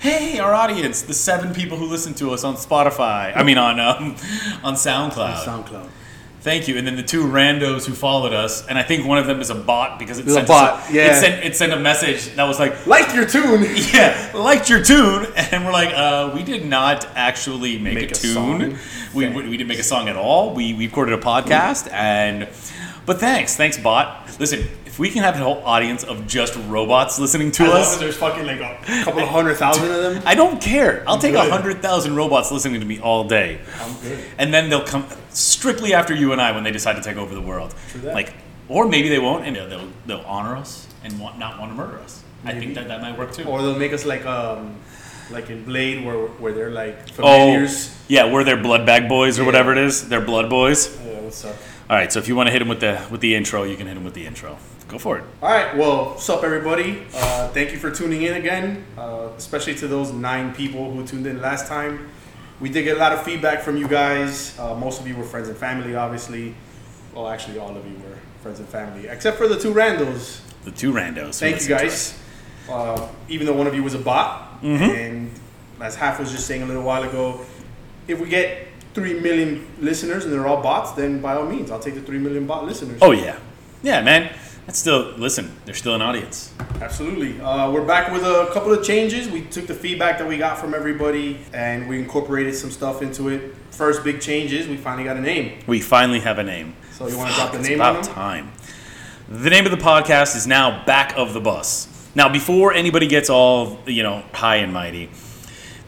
Hey, our audience, the seven people who listen to us on Spotify. I mean, on um, on SoundCloud. SoundCloud. Thank you. And then the two randos who followed us, and I think one of them is a bot because it sent bot, us yeah. it sent it sent a message that was like, Liked your tune. yeah, liked your tune, and we're like, uh, we did not actually make, Make a a tune. We, we we didn't make a song at all. We we recorded a podcast, and but thanks, thanks bot. Listen, we can have a whole audience of just robots listening to long us, there's fucking like a couple of hundred thousand of them. I don't care. I'll take a good. hundred thousand robots listening to me all day. I'm good. And then they'll come strictly after you and I when they decide to take over the world. True that. Like, or maybe they won't, and they'll they'll, they'll honor us and want, not want to murder us. I Maybe. think that that might work too. Or they'll make us like um like in Blade where where they're like oh, familiars. yeah, we're their blood bag boys or Yeah. whatever it is. They're blood boys. Yeah, what's up? All right, so if you want to hit him with the with the intro, you can hit him with the intro. Go for it. All right, well, what's up, everybody? Uh, thank you for tuning in again, uh, especially to those nine people who tuned in last time. We did get a lot of feedback from you guys. Uh, most of you were friends and family, obviously. Well, actually, all of you were friends and family, except for the two randos. The two randos. Thank you, guys. Uh, even though one of you was a bot, and as Half was just saying a little while ago, if we get three million listeners and they're all bots, then by all means, I'll take the three million bot listeners. Oh yeah, yeah, man. That's still listen. They're still an audience. Absolutely. Uh, we're back with a couple of changes. We took the feedback that we got from everybody and we incorporated some stuff into it. First big change is we finally got a name. We finally have a name. So you want to drop the It's name about on them? time. The name of the podcast is now Back of the Bus. Now, before anybody gets all you know high and mighty,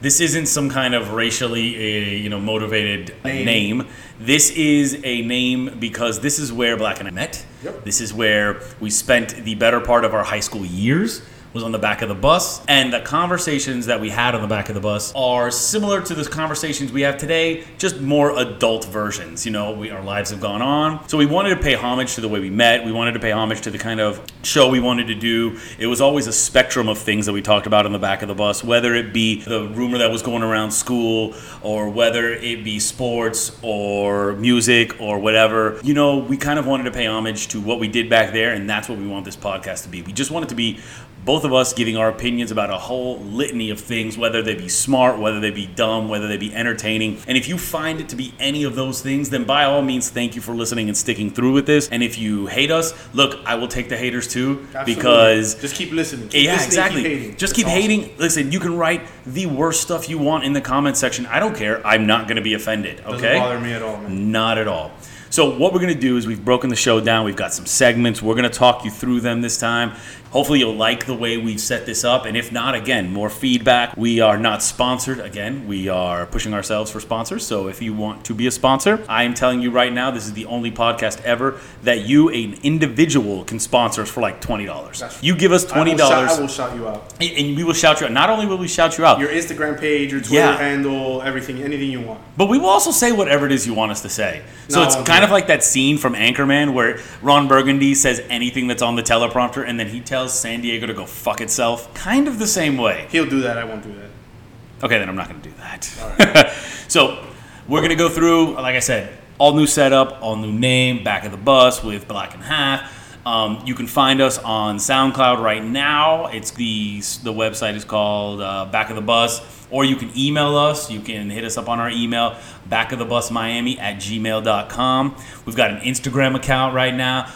this isn't some kind of racially uh, you know motivated Name. name. This is a name because this is where Black and I met. Yep. This is where we spent the better part of our high school years. Was on the back of the bus, and the conversations that we had on the back of the bus are similar to the conversations we have today, just more adult versions. You know, we, our lives have gone on, so we wanted to pay homage to the way we met. We wanted to pay homage to the kind of show we wanted to do. It was always a spectrum of things that we talked about on the back of the bus, whether it be the rumor that was going around school, or whether it be sports or music or whatever. You know, we kind of wanted to pay homage to what we did back there, and that's what we want this podcast to be. We just want it to be both of us giving our opinions about a whole litany of things, whether they be smart, whether they be dumb, whether they be entertaining. And if you find it to be any of those things, then by all means, thank you for listening and sticking through with this. And if you hate us, look, I will take the haters too, Absolutely. because just keep listening. Keep yeah, listening, exactly. Keep hating. Just That's keep awesome. hating. Listen, you can write the worst stuff you want in the comment section. I don't care. I'm not going to be offended. Okay, Doesn't bother me at all, man. Not at all. So what we're going to do is we've broken the show down. We've got some segments. We're going to talk you through them this time. Hopefully you'll like the way we've set this up. And if not, again, more feedback. We are not sponsored. Again, we are pushing ourselves for sponsors. So if you want to be a sponsor, I am telling you right now, this is the only podcast ever that you, an individual, can sponsor us for like twenty dollars. That's- You give us I will shout- I will shout you out. and we will shout you out. Not only will we shout you out, Your Instagram page, your Twitter Yeah. handle, everything, anything you want. But we will also say whatever it is you want us to say. So No, it's kind of like that scene from Anchorman where Ron Burgundy says anything that's on the teleprompter and then he tells San Diego to go fuck itself. Kind of the same way. He'll do that. I won't do that. Okay, then I'm not going to do that. so we're going to go through, like I said, all new setup, all new name, back of the bus with Black and Half. Um, you can find us on SoundCloud right now. It's the the website is called uh, Back of the Bus, or you can email us. You can hit us up on our email, back of the bus Miami at gmail.com. We've got an Instagram account right now.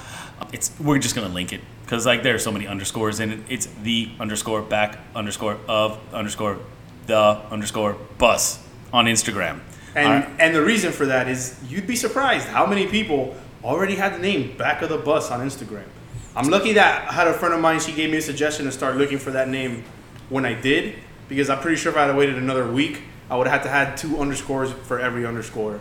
It's we're just gonna link it because like there are so many underscores in it. It's the underscore back underscore of underscore the underscore bus on Instagram. And right. and the reason for that is you'd be surprised how many people already had the name back of the bus on Instagram. I'm lucky that I had a friend of mine. She gave me a suggestion to start looking for that name when I did because I'm pretty sure if I had waited another week, I would have had to had two underscores for every underscore,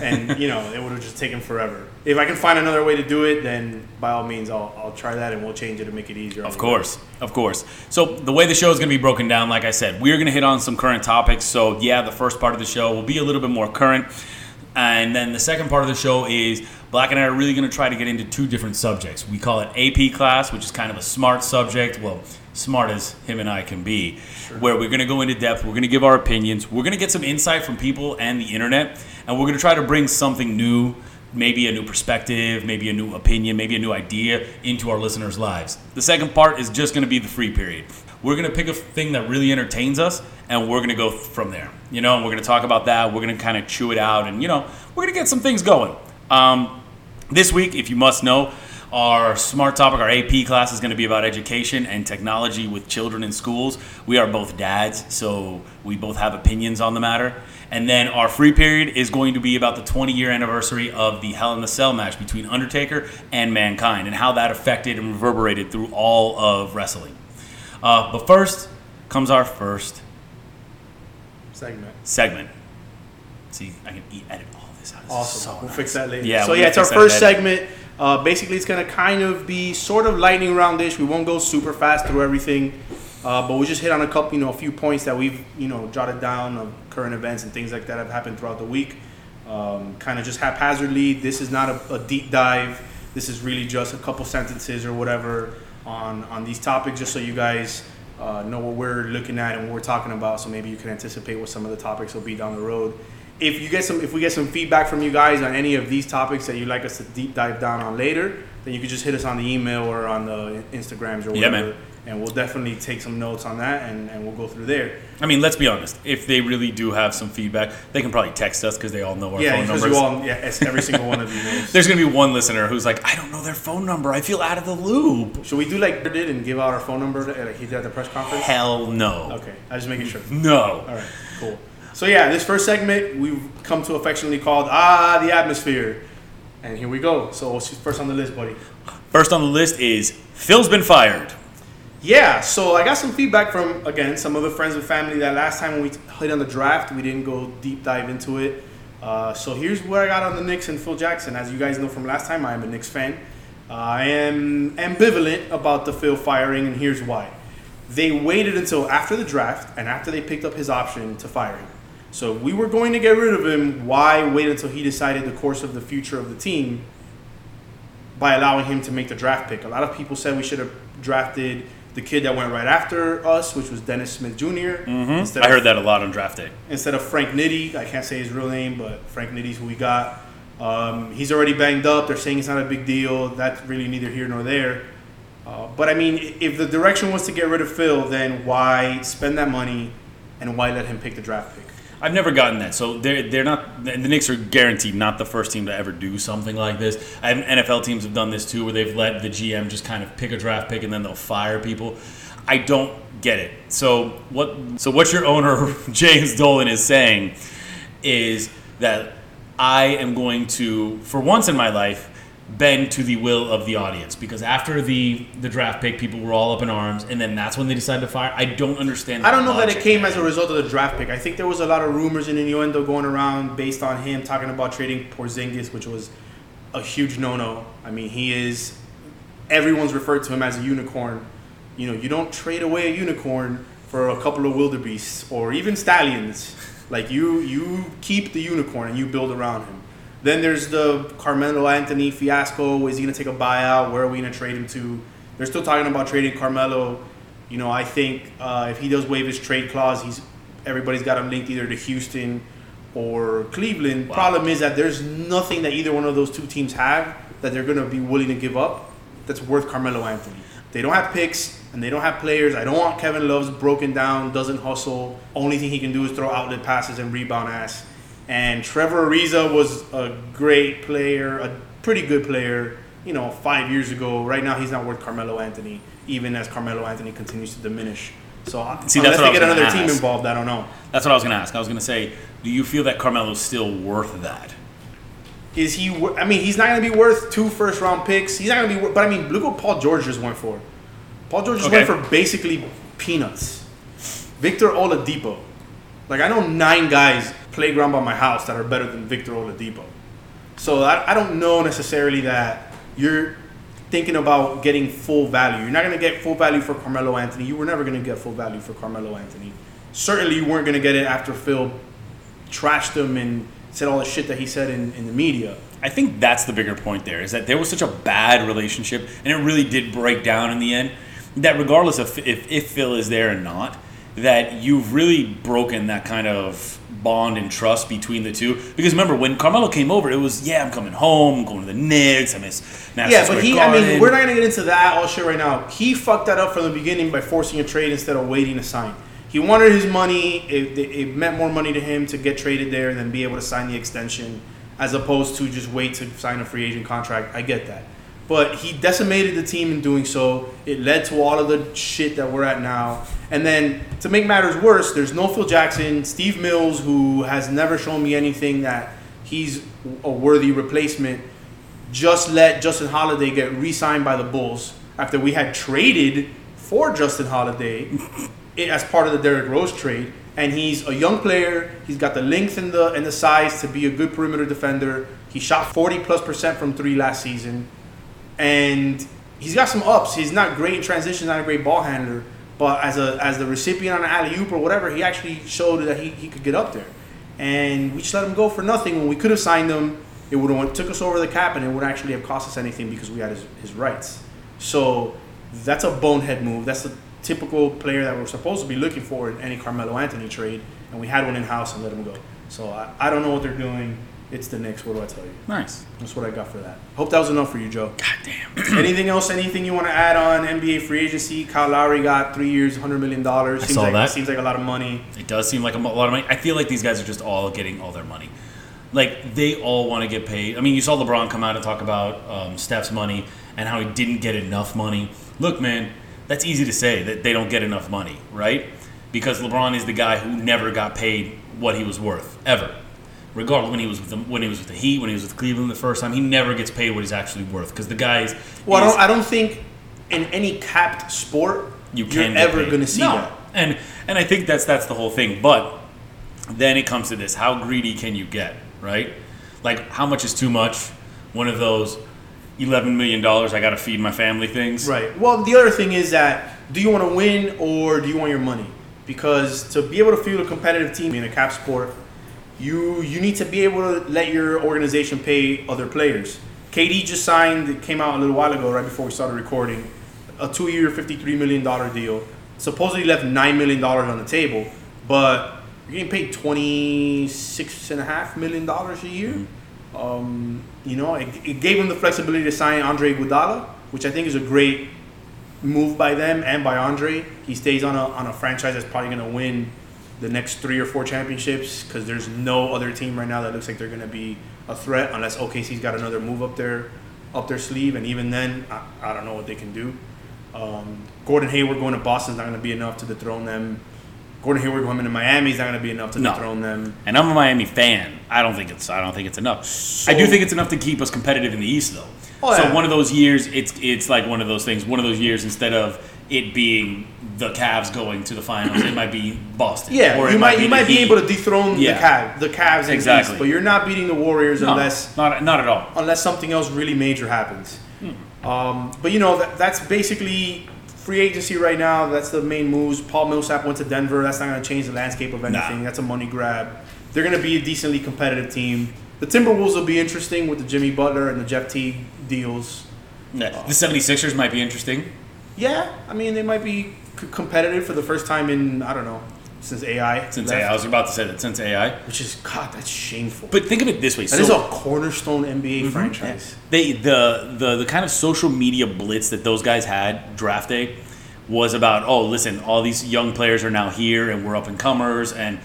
and you know it would have just taken forever. If I can find another way to do it, then by all means I'll, I'll try that and we'll change it to make it easier. Of course, of course. So the way the show is going to be broken down, like I said, we're going to hit on some current topics. So yeah, the first part of the show will be a little bit more current, and then the second part of the show is Black and I are really going to try to get into two different subjects. We call it AP class, which is kind of a smart subject. Well, smart as him and I can be, where we're going to go into depth. We're going to give our opinions. We're going to get some insight from people and the internet, and we're going to try to bring something new maybe a new perspective, maybe a new opinion, maybe a new idea into our listeners' lives. The second part is just going to be the free period. We're going to pick a thing that really entertains us and we're going to go from there. You know, and we're going to talk about that. We're going to kind of chew it out and, you know, we're going to get some things going. Um, this week, if you must know, our smart topic, our AP class, is going to be about education and technology with children in schools. We are both dads, so we both have opinions on the matter. And then our free period is going to be about the 20 year anniversary of the Hell in the Cell match between Undertaker and Mankind and how that affected and reverberated through all of wrestling. Uh, but first comes our first segment. segment. See, I can eat, edit Awesome. so we'll nice. fix that later. Yeah, So we're yeah, it's our first later. segment. Uh, basically, it's gonna kind of be sort of lightning roundish. We won't go super fast through everything, uh, but we'll just hit on a couple, you know, a few points that we've, you know, jotted down of current events and things like that have happened throughout the week. Um, kind of just haphazardly. This is not a, a deep dive. This is really just a couple sentences or whatever on on these topics, just so you guys uh, know what we're looking at and what we're talking about. So maybe you can anticipate what some of the topics will be down the road. If you get some, if we get some feedback from you guys on any of these topics that you'd like us to deep dive down on later, then you could just hit us on the email or on the Instagrams or Yeah, whatever. man. And we'll definitely take some notes on that and, and we'll go through there. I mean, let's be honest. If they really do have some feedback, they can probably text us because they all know our yeah, phone numbers. you all, yeah, it's every single one of you knows. There's gonna be one listener who's like, I don't know their phone number. I feel out of the loop. Should we do like we did and give out our phone number uh, like at the press conference? Hell no. Okay, I was just making sure. No. All right, cool. So yeah, this first segment we've come to affectionately called Ah the Atmosphere. And here we go. So what's first on the list, buddy? First on the list is Phil's been fired. Yeah, so I got some feedback from again some of the friends and family that last time when we hit on the draft, we didn't go deep dive into it. Uh, so here's where I got on the Knicks and Phil Jackson. As you guys know from last time, I am a Knicks fan. Uh, I am ambivalent about the Phil firing, and here's why. They waited until after the draft and after they picked up his option to fire him. So if we were going to get rid of him. Why wait until he decided the course of the future of the team by allowing him to make the draft pick? A lot of people said we should have drafted the kid that went right after us, which was Dennis Smith junior Instead I of- heard that a lot on draft day. instead of Frank Nitty. I can't say his real name, but Frank Nitty's who we got. Um, he's already banged up. They're saying it's not a big deal. That's really neither here nor there. Uh, but I mean, if the direction was to get rid of Phil, then why spend that money and why let him pick the draft pick? I've never gotten that. So they're they're not the Knicks are guaranteed not the first team to ever do something like this. NFL teams have done this too, where they've let the GM just kind of pick a draft pick and then they'll fire people. I don't get it. So what? So what your owner James Dolan is saying is that I am going to, for once in my life, bend to the will of the audience because after the the draft pick, people were all up in arms, and then that's when they decided to fire. I don't understand. I don't know that it came as a result of the draft pick. I think there was a lot of rumors and innuendo going around based on him talking about trading Porzingis, which was a huge no-no. I mean, he is everyone's referred to him as a unicorn. You know, you don't trade away a unicorn for a couple of wildebeests or even stallions. Like you, you keep the unicorn and you build around him. Then there's the Carmelo Anthony fiasco. Is he going to take a buyout? Where are we going to trade him to? They're still talking about trading Carmelo. You know, I think uh, if he does waive his trade clause, he's everybody's got him linked either to Houston or Cleveland. Wow. Problem is that there's nothing that either one of those two teams have that they're going to be willing to give up that's worth Carmelo Anthony. They don't have picks and they don't have players. I don't want Kevin Love's broken down, doesn't hustle. Only thing he can do is throw outlet passes and rebound ass. And Trevor Ariza was a great player, a pretty good player, you know, five years ago. Right now, he's not worth Carmelo Anthony, even as Carmelo Anthony continues to diminish. So See, unless that's what I they get another team involved, I don't know. That's what I was going to ask. I was going to say, do you feel that Carmelo's still worth that? Is he? I mean, he's not going to be worth two first round picks. He's not going to be. But I mean, look what Paul George just went for. Paul George just Okay. went for basically peanuts. Victor Oladipo. Like I know nine guys playground by my house that are better than Victor Oladipo. So I, I don't know necessarily that you're thinking about getting full value. You're not going to get full value for Carmelo Anthony. You were never going to get full value for Carmelo Anthony. Certainly, you weren't going to get it after Phil trashed him and said all the shit that he said in, in the media. I think that's the bigger point there is that there was such a bad relationship and it really did break down in the end that regardless of if, if Phil is there or not, that you've really broken that kind of bond and trust between the two. Because remember, when Carmelo came over, it was yeah, I'm coming home, I'm going to the Knicks, I miss Madison Yeah, but Square he, I mean, we're not gonna get into that all shit right now. He fucked that up from the beginning by forcing a trade instead of waiting to sign. He wanted his money. It, it, it meant more money to him to get traded there than be able to sign the extension, as opposed to just wait to sign a free agent contract. I get that, but he decimated the team in doing so. It led to all of the shit that we're at now. And then to make matters worse, there's no Phil Jackson, Steve Mills, who has never shown me anything that he's a worthy replacement just let Justin Holiday get re-signed by the Bulls after we had traded for Justin Holiday as part of the Derrick Rose trade. And he's a young player. He's got the length and the and the size to be a good perimeter defender. He shot 40 plus percent from three last season, and he's got some ups. He's not great in transition, not a great ball handler, but as a as the recipient on an alley oop or whatever, he actually showed that he, he could get up there. And we just let him go for nothing when we could have signed him. It would have took us over the cap, and it would actually have cost us anything because we had his, his rights. So that's a bonehead move. That's the typical player that we're supposed to be looking for in any Carmelo Anthony trade, and we had one in house and let him go. So I, I don't know what they're doing. It's the Knicks. What do I tell you? nice. That's what I got for that. Hope that was enough for you, Joe. God damn. Anything else? Anything you want to add on NBA free agency? Kyle Lowry got three years, hundred million dollars. Seems saw like that. seems like a lot of money. It does seem like a lot of money. I feel like these guys are just all getting all their money. Like they all want to get paid. I mean, you saw LeBron come out and talk about um, Steph's money and how he didn't get enough money. Look, man, that's easy to say that they don't get enough money, right? Because LeBron is the guy who never got paid what he was worth ever. Regardless, when he was with the, when he was with the Heat, when he was with Cleveland the first time, he never gets paid what he's actually worth because the guy is. Well, I don't. I don't think in any capped sport you you're can ever going to see No. that. And and I think that's that's the whole thing. But then it comes to this: how greedy can you get? Right? Like how much is too much? One of those eleven million dollars I got to feed my family things. Right. Well, the other thing is that do you want to win or do you want your money? Because to be able to field a competitive team in a cap sport, you you need to be able to let your organization pay other players. KD just signed. It came out a little while ago, right before we started recording, a two-year, fifty-three million dollar deal. Supposedly left nine million dollars on the table, but you're getting paid twenty-six and a half million dollars a year. Um, you know, it, it gave him the flexibility to sign Andre Iguodala, which I think is a great move by them and by Andre. He stays on a on a franchise that's probably going to win the next three or four championships because there's no other team right now that looks like they're going to be a threat unless OKC's got another move up their up their sleeve, and even then, I, I don't know what they can do. Um, Gordon Hayward going to Boston's not going to be enough to dethrone them. Gordon Hayward going to Miami is not going to be enough to No. dethrone them. And I'm a Miami fan. I don't think it's I don't think it's enough. I do think it's enough to keep us competitive in the East, though. Oh, so one of those years, it's it's like one of those things. One of those years, instead of it being the Cavs going to the finals, it might be Boston. Yeah, or you might be you might be able to dethrone Yeah. the Cavs, the Cavs Exactly. East, but you're not beating the Warriors No, unless not not at all. unless something else really major happens. Hmm. Um, but you know that, that's basically free agency right now. That's the main moves. Paul Millsap went to Denver. That's not going to change the landscape of anything. Nah. That's a money grab. They're going to be a decently competitive team. The Timberwolves will be interesting with the Jimmy Butler and the Jeff Teague deals. The 76ers might be interesting. Yeah, I mean they might be c- competitive for the first time in I don't know since AI. Since left, AI, I was about to say that since AI. which is God, that's shameful. But think of it this way: That so is a cornerstone NBA mm-hmm. franchise. they the, the the kind of social media blitz that those guys had draft day was about. Oh, listen, all these young players are now here, and we're up and comers, and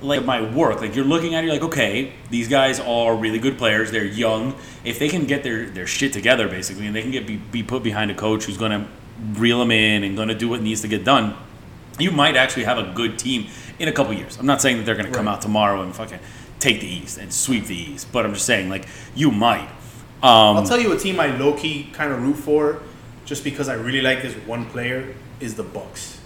like my work. Like you're looking at, it, you're like, okay, these guys are really good players. They're young. If they can get their their shit together, basically, and they can get be, be put behind a coach who's going to reel them in and going to do what needs to get done, you might actually have a good team in a couple years. I'm not saying that they're going to come out tomorrow and fucking take the East and sweep the East, but I'm just saying like you might. Um, I'll tell you a team I low key kind of root for, just because I really like this one player, is the Bucks.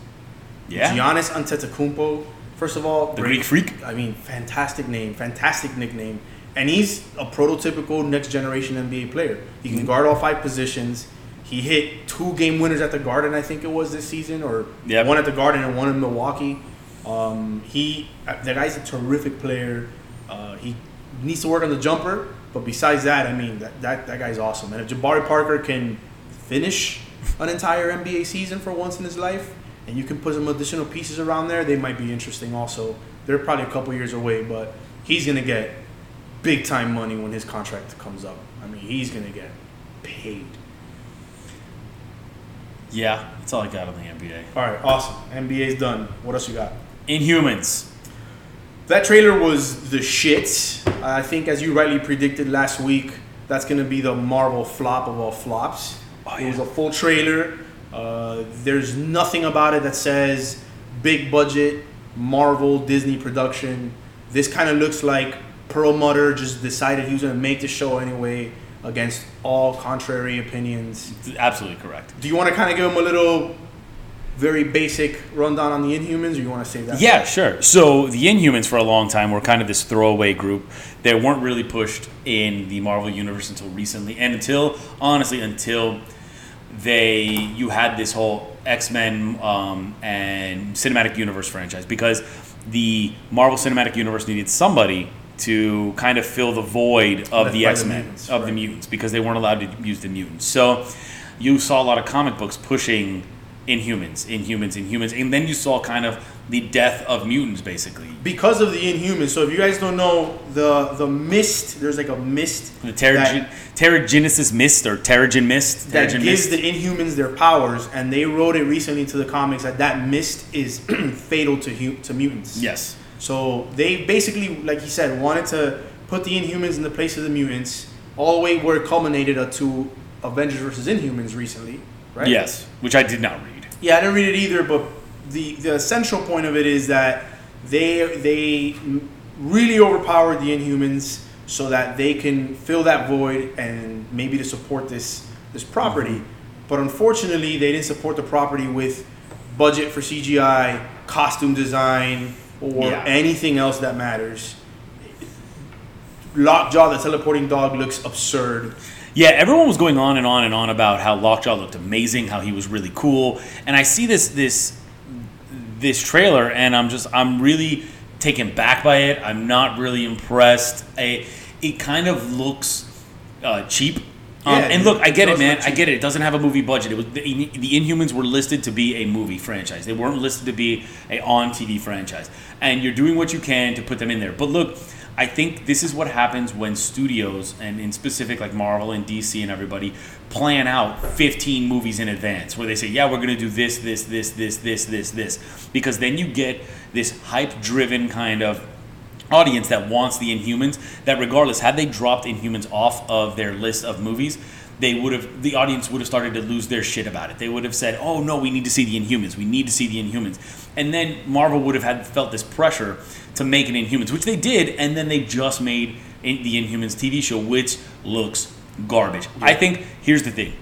yeah, Giannis Antetokounmpo. First of all, the great- Greek Freak. I mean, fantastic name, fantastic nickname, and he's a prototypical next generation NBA player. He Mm-hmm. can guard all five positions. He hit two game winners at the Garden, I think it was this season, or Yep. one at the Garden and one in Milwaukee. Um, he, uh, the guy's a terrific player. Uh, he needs to work on the jumper, but besides that, I mean, that, that, that guy's awesome. And if Jabari Parker can finish an entire NBA season for once in his life, and you can put some additional pieces around there, they might be interesting also they're probably a couple years away, but he's gonna get big time money when his contract comes up. I mean, he's gonna get paid. Yeah, that's all I got on the NBA. All right, awesome. NBA's done. What else you got? Inhumans. That trailer was the shit. I think, as you rightly predicted last week, that's gonna be the Marvel flop of all flops. Oh, It was a full trailer. Uh, there's nothing about it that says big budget Marvel Disney production. This kind of looks like Perlmutter just decided he was gonna make the show anyway, against all contrary opinions. Absolutely correct. Do you want to kind of give them a little, very basic rundown on the Inhumans, or you want to say that? Yeah, sure. So the Inhumans for a long time were kind of this throwaway group. They weren't really pushed in the Marvel universe until recently, and until honestly, until they you had this whole X Men um, and cinematic universe franchise because the Marvel Cinematic Universe needed somebody to kind of fill the void of the X Men mutants, of the mutants because they weren't allowed to use the mutants. So you saw a lot of comic books pushing Inhumans, Inhumans, Inhumans, and then you saw kind of the death of mutants, basically. Because of the Inhumans. So if you guys don't know, the the mist, there's like a mist The Terrigen, Terrigenesis Mist or Terrigen Mist. that Terrigen gives Mist. the Inhumans their powers, and they wrote it recently into the comics that that mist is fatal to hu- to mutants. yes. So they basically, like he said, wanted to put the Inhumans in the place of the mutants, all the way where it culminated uh, to Avengers versus Inhumans recently, right? Yes, which I did not read. Yeah, I didn't read it either, but the the central point of it is that they they really overpowered the Inhumans so that they can fill that void and maybe to support this this property. But unfortunately, they didn't support the property with budget for CGI, costume design, or Yeah. anything else that matters. Lockjaw, the teleporting dog, looks absurd. Yeah, everyone was going on and on and on about how Lockjaw looked amazing, how he was really cool, and I see this this this trailer, and I'm just I'm really taken back by it. I'm not really impressed. I, it kind of looks uh, cheap. Um, Yeah, and look, I get it, man. I get it. It doesn't have a movie budget. It was the, the Inhumans were listed to be a movie franchise. They weren't listed to be a on TV franchise. And you're doing what you can to put them in there. But look, I think this is what happens when studios, and in specific like Marvel and DC and everybody, plan out 15 movies in advance where they say, yeah, we're going to do this, this, this, this, this, this, this. Because then you get this hype driven kind of audience that wants the Inhumans. That regardless, had they dropped Inhumans off of their list of movies, they would have the audience would have started to lose their shit about it. They would have said, "Oh no, we need to see the Inhumans. We need to see the Inhumans." And then Marvel would have had felt this pressure to make an Inhumans, which they did, and then they just made in- the Inhumans TV show, which looks garbage. I think here's the thing.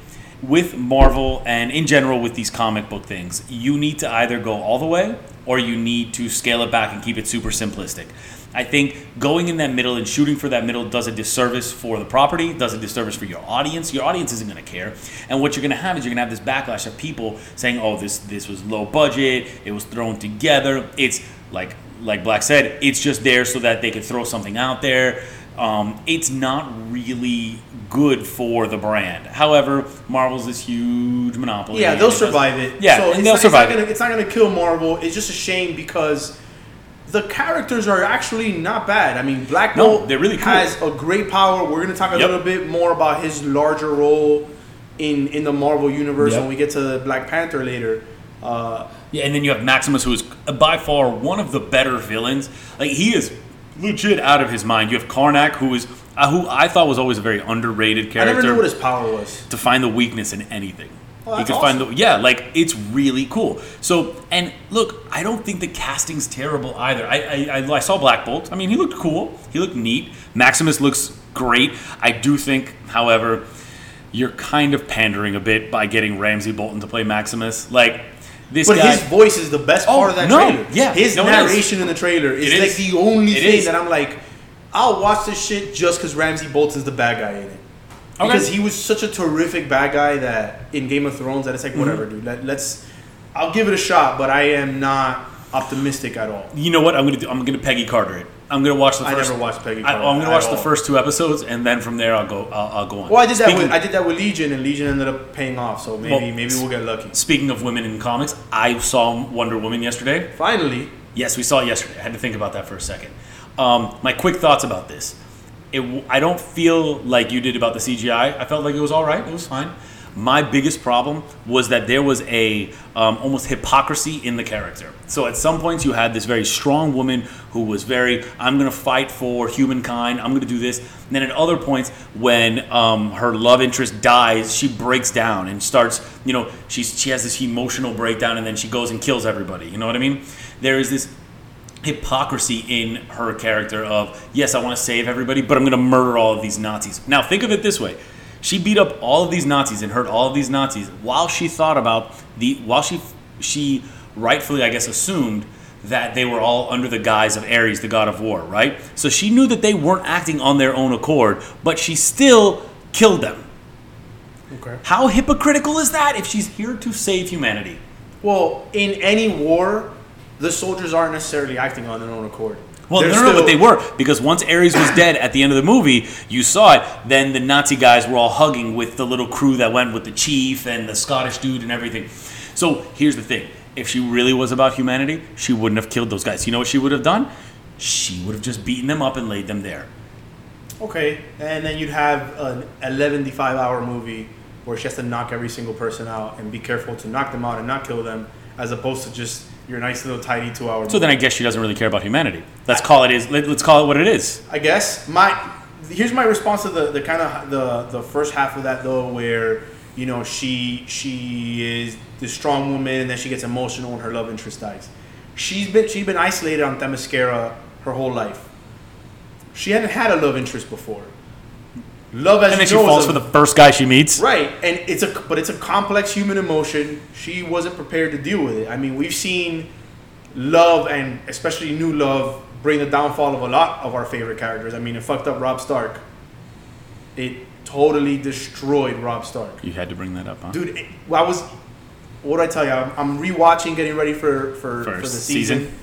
With Marvel and in general with these comic book things, you need to either go all the way or you need to scale it back and keep it super simplistic. I think going in that middle and shooting for that middle does a disservice for the property, does a disservice for your audience. Your audience isn't going to care, and what you're going to have is you're going to have this backlash of people saying, "Oh, this this was low budget. It was thrown together. It's like like Black said, it's just there so that they could throw something out there." Um, it's not really good for the brand. However, Marvel's this huge monopoly. Yeah, they'll survive it. Yeah, so and it's they'll not, survive It's not, gonna, it's not gonna kill Marvel. It's just a shame because the characters are actually not bad. I mean, Black No, Bolt they're really cool. has a great power. We're gonna talk a Yep. little bit more about his larger role in in the Marvel universe Yep. when we get to Black Panther later. Uh, Yeah, and then you have Maximus, who is by far one of the better villains. Like he is legit out of his mind. You have Karnak, who is uh, who I thought was always a very underrated character. I never knew what his power was. to find the weakness in anything. Oh, he that's could find the yeah, like it's really cool. So and look, I don't think the casting's terrible either. I I, I, saw Black Bolt. I mean, he looked cool. He looked neat. Maximus looks great. I do think, however, you're kind of pandering a bit by getting Ramsey Bolton to play Maximus. Like this But guy. his voice is the best Oh, part of that no, trailer. yeah, his no, narration in the trailer is It like the only It thing is. that I'm like, I'll watch this shit just because Ramsey Bolton's the bad guy in it. Okay. Because he was such a terrific bad guy that in Game of Thrones that it's like Mm-hmm. whatever, dude. Let, let's. I'll give it a shot, but I am not optimistic at all. you know what? I'm gonna do. I'm gonna Peggy Carter it. I'm gonna watch the First, I never watched Peggy I, Carter I'm gonna at watch the first two episodes, and then from there I'll go. I'll, I'll go on. Well, I did that. With, I did that with Legion, and Legion ended up paying off. So maybe Well, maybe we'll get lucky. Speaking of women in comics, I saw Wonder Woman yesterday. Finally, Yes, we saw it yesterday. I had to think about that for a second. Um, my quick thoughts about this. It, I don't feel like you did about the CGI. I felt like it was all right. It was fine. My biggest problem was that there was a um, almost hypocrisy in the character. So at some points you had this very strong woman who was very, I'm to fight for humankind. I'm to do this. And then at other points when um, her love interest dies, she breaks down and starts, you know, she's, she has this emotional breakdown and then she goes and kills everybody. You know what I mean? There is this hypocrisy in her character of yes i want to save everybody but i'm going to murder all of these nazis. Now think of it this way. She beat up all of these nazis and hurt all of these nazis while she thought about the while she she rightfully i guess assumed that they were all under the guise of ares the god of war right? So she knew that they weren't acting on their own accord but she still killed them. Okay. how hypocritical is that if she's here to save humanity? Well, in any war, the soldiers aren't necessarily acting on their own accord. Well, They're no, no, no, still- but they were because once Ares was dead at the end of the movie, you saw it. Then the Nazi guys were all hugging with the little crew that went with the chief and the Scottish dude and everything. So here's the thing: if she really was about humanity, she wouldn't have killed those guys. You know what she would have done? She would have just beaten them up and laid them there. Okay, and then you'd have an 11 5 hour movie where she has to knock every single person out and be careful to knock them out and not kill them, as opposed to just your nice little tidy two hour. So then I guess she doesn't really care about humanity. Let's call it is. Let, let's call it what it is. I guess my here's my response to the, the kind of the the first half of that though, where you know she she is the strong woman and then she gets emotional when her love interest dies. She's been she's been isolated on Themyscira her whole life. She hadn't had a love interest before. Love as And then you she falls a- for the first guy she meets. Right, and it's a but it's a complex human emotion. She wasn't prepared to deal with it. I mean, we've seen love and especially new love bring the downfall of a lot of our favorite characters. I mean, it fucked up Rob Stark. It totally destroyed Rob Stark. You had to bring that up, huh? Dude, it, well, I was what did I tell you? I'm, I'm rewatching, getting ready for for, for the season. season.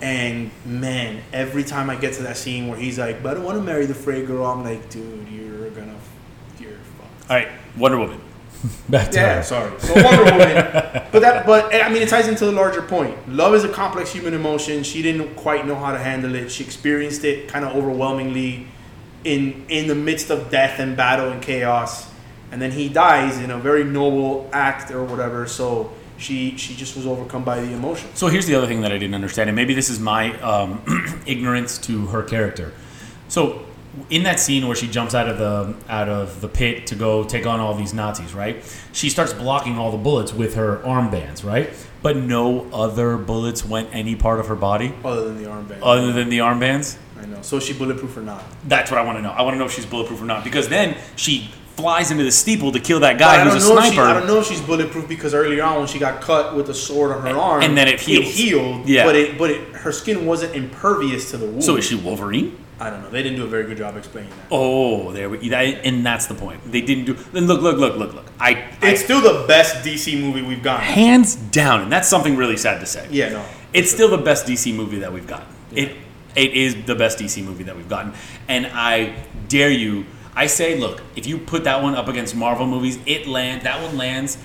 And man, every time I get to that scene where he's like, "But I don't want to marry the Frey girl," I'm like, "Dude, you're gonna, you're fucked." All right, Wonder Woman. Back to Yeah, her. sorry. So Wonder Woman, but that, but I mean, it ties into the larger point. Love is a complex human emotion. She didn't quite know how to handle it. She experienced it kind of overwhelmingly, in in the midst of death and battle and chaos, and then he dies in a very noble act or whatever. So she she just was overcome by the emotion. So here's the other thing that I didn't understand, and maybe this is my um, ignorance to her character. So in that scene where she jumps out of the out of the pit to go take on all these Nazis, right? She starts blocking all the bullets with her armbands, right? But no other bullets went any part of her body Other than the armbands. other than the armbands. I know. So is she bulletproof or not? That's what I want to know. I want to know if she's bulletproof or not because then she flies into the steeple to kill that guy who's a if she- sniper. I don't know if she's bulletproof because earlier on when she got cut with a sword on her arm, and then it heals. healed. Yeah. but it but it, her skin wasn't impervious to the wound. so is she Wolverine? I don't know. They didn't do a very good job explaining that. Oh, there we. That, and that's the point. They didn't do. Then look, look, look, look, look. I, I It's still the best DC movie we've gotten. hands down, and that's something really sad to say. Yeah, no. It's still the best DC movie that we've gotten. It it is the best DC movie that we've gotten, and I dare you. I say, look, if you put that one up against Marvel movies, it land that one lands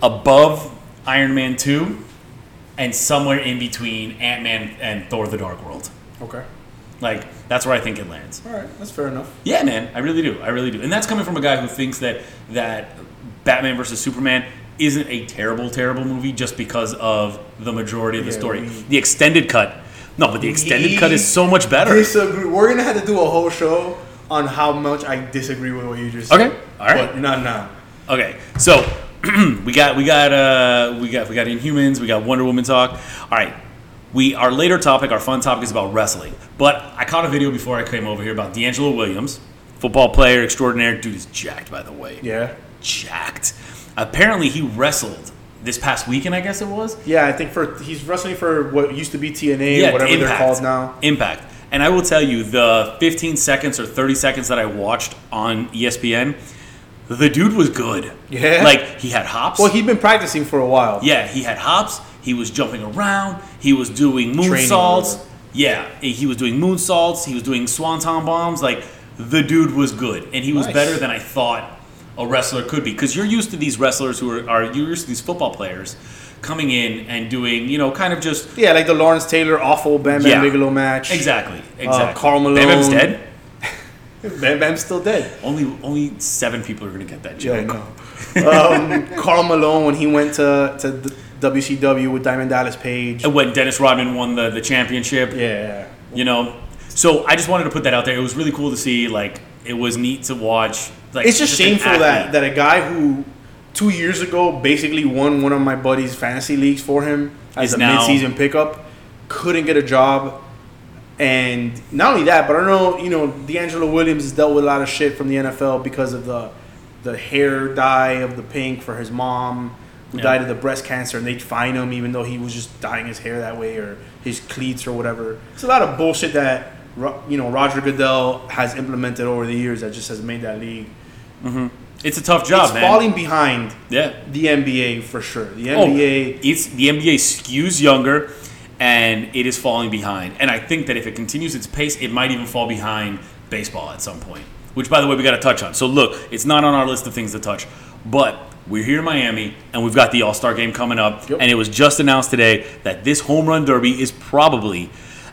above Iron Man two, and somewhere in between Ant Man and Thor: The Dark World. Okay. Like that's where I think it lands. All right, that's fair enough. Yeah, man, I really do. I really do. And that's coming from a guy who thinks that that Batman versus Superman isn't a terrible, terrible movie just because of the majority of the Yeah, story. we- the extended cut, no, but the extended cut is so much better. Disagree. We're gonna have to do a whole show on how much I disagree with what you just said. Okay, all right. But not now. Okay, so we got we got uh we got we got Inhumans, we got Wonder Woman talk. All right. We our later topic, our fun topic is about wrestling. But I caught a video before I came over here about DeAngelo Williams, football player extraordinaire. Dude is jacked, by the way. Yeah. jacked. Apparently, he wrestled this past weekend. I guess it was. Yeah, I think for he's wrestling for what used to be TNA, Yeah, whatever Impact. they're called now. Impact. And I will tell you, the 15 seconds or 30 seconds that I watched on ESPN, the dude was good. Yeah? Like he had hops. Well, he'd been practicing for a while. yeah, he had hops. He was jumping around. He was doing moonsaults. Yeah, he was doing moonsaults. He was doing swanton bombs. Like the dude was good, and he was Nice. better than I thought a wrestler could be. Because you're used to these wrestlers who are, are you're used to these football players coming in and doing, you know, kind of just Yeah, like the Lawrence Taylor awful Bam Bam Yeah. Bigelow match. exactly, exactly. Karl Bam Bam's dead. Bam Bam's still dead. Only only seven people are gonna get that Yeah, I joke. know. um, Karl Malone when he went to to the WCW with Diamond Dallas Page. And when Dennis Rodman won the, the championship, Yeah. you know. So I just wanted to put that out there. It was really cool to see. Like it was neat to watch. Like It's just an shameful that, that a guy who two years ago basically won one of my buddy's fantasy leagues for him as Is a now- mid-season pickup couldn't get a job. And not only that, but I know you know DeAngelo Williams has dealt with a lot of shit from the NFL because of the the hair dye of the pink for his mom who Yeah. died of the breast cancer, and they'd fine him even though he was just dyeing his hair that way or his cleats or whatever. It's a lot of bullshit that you know Roger Goodell has implemented over the years that just has made that league mm-hmm. it's a tough job, it's man. falling behind yeah. the NBA for sure. The NBA, Oh, it's the NBA skews younger, and it is falling behind. And I think that if it continues its pace, it might even fall behind baseball at some point. Which, by the way, we got to touch on. So look, it's not on our list of things to touch, but we're here in Miami, and we've got the All Star game coming up, Yep. and it was just announced today that this home run derby is probably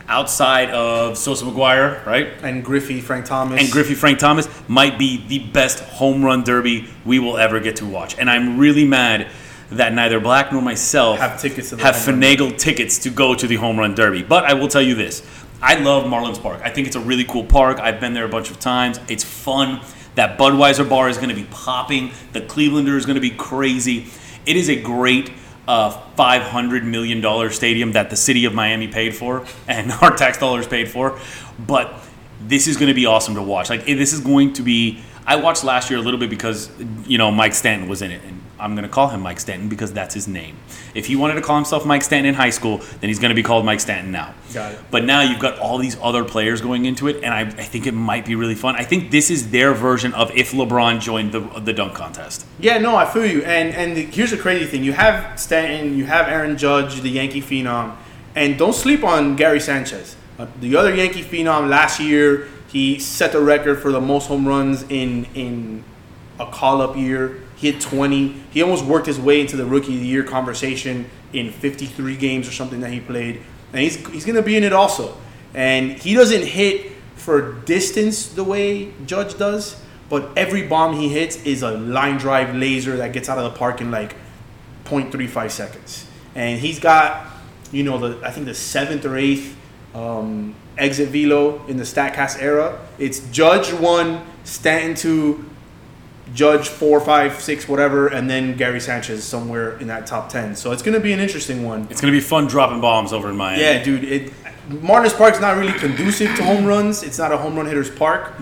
outside of Sosa McGwire, right? and Griffey, Frank Thomas, and Griffey Frank Thomas might be the best home run derby we will ever get to watch. And I'm really mad that neither Black nor myself Have tickets to the have finagled tickets to go to the home run derby. But I will tell you this: I love Marlins Park. I think it's a really cool park. I've been there a bunch of times. It's fun. That Budweiser bar is going to be popping. The Clevelander is going to be crazy. It is a great uh, $500 million stadium that the city of Miami paid for and our tax dollars paid for. But this is going to be awesome to watch. Like, this is going to be. I watched last year a little bit because, you know, Mike Stanton was in it. And I'm going to call him Mike Stanton because that's his name. If he wanted to call himself Mike Stanton in high school, then he's going to be called Mike Stanton now. Got it. But now you've got all these other players going into it, and I, I think it might be really fun. I think this is their version of if LeBron joined the, the dunk contest. Yeah, no, I feel you. And and the, here's the crazy thing: you have Stanton, you have Aaron Judge, the Yankee phenom, and don't sleep on Gary Sanchez, uh, the other Yankee phenom. Last year, he set the record for the most home runs in in a call-up year. He hit 20. He almost worked his way into the Rookie of the Year conversation in 53 games or something that he played, and he's he's gonna be in it also. And he doesn't hit for distance the way Judge does, but every bomb he hits is a line drive laser that gets out of the park in like 0.35 seconds. And he's got, you know, the I think the seventh or eighth um, exit velo in the Statcast era. It's Judge one, Stanton two, Judge four, five, six, whatever, and then Gary Sanchez somewhere in that top ten. So it's gonna be an interesting one. It's going to be fun dropping bombs over in Miami. Yeah, dude. It, Marlins Park's not really conducive to home runs. It's not a home run hitter's park.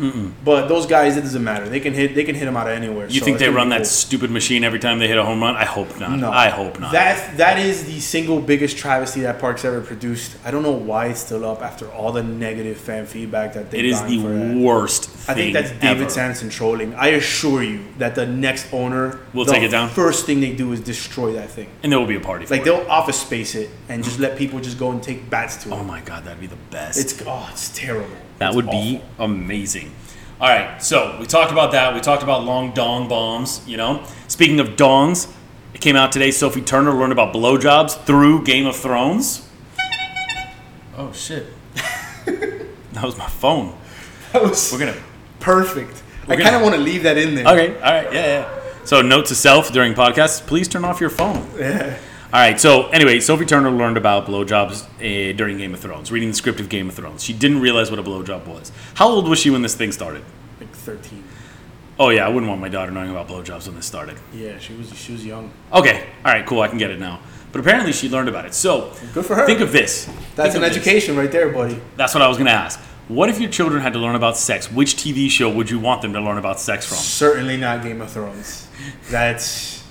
But those guys, it doesn't matter. They can hit. They can hit them out of anywhere. You So think they run that cool. stupid machine every time they hit a home run? I hope not. No, I hope not. That that is the single biggest travesty that Park's ever produced. I don't know why it's still up after all the negative fan feedback that they. it is the worst. I think that's David ever. Sanderson trolling. I assure you that the next owner Will take it down? First thing they do is destroy that thing. and there will be a party. Like it. they'll office space it and just mm-hmm. let people just go and take bats to oh it. Oh my god, that'd be the best. It's oh, it's terrible. That It's would be amazing. All right, so we talked about that. We talked about long dong bombs. You know, speaking of dongs, it came out today. Sophie Turner learned about blowjobs through Game of Thrones. Oh shit! that was my phone. That was We're gonna. perfect. I gonna- kind of want to leave that in there. Okay. All right. Yeah. Yeah. So, note to self during podcasts: please turn off your phone. Yeah. All right. So anyway, Sophie Turner learned about blowjobs uh, during Game of Thrones, reading the script of Game of Thrones. She didn't realize what a blowjob was. How old was she when this thing started? Like 13. Oh yeah, I wouldn't want my daughter knowing about blowjobs when this started. Yeah, she was she was young. Okay, all right, cool. I can get it now. But apparently, she learned about it. So Good for her. think of this. That's Think an of this. education right there, buddy. That's what I was gonna ask. What if your children had to learn about sex? Which TV show would you want them to learn about sex from? Certainly not Game of Thrones. That's,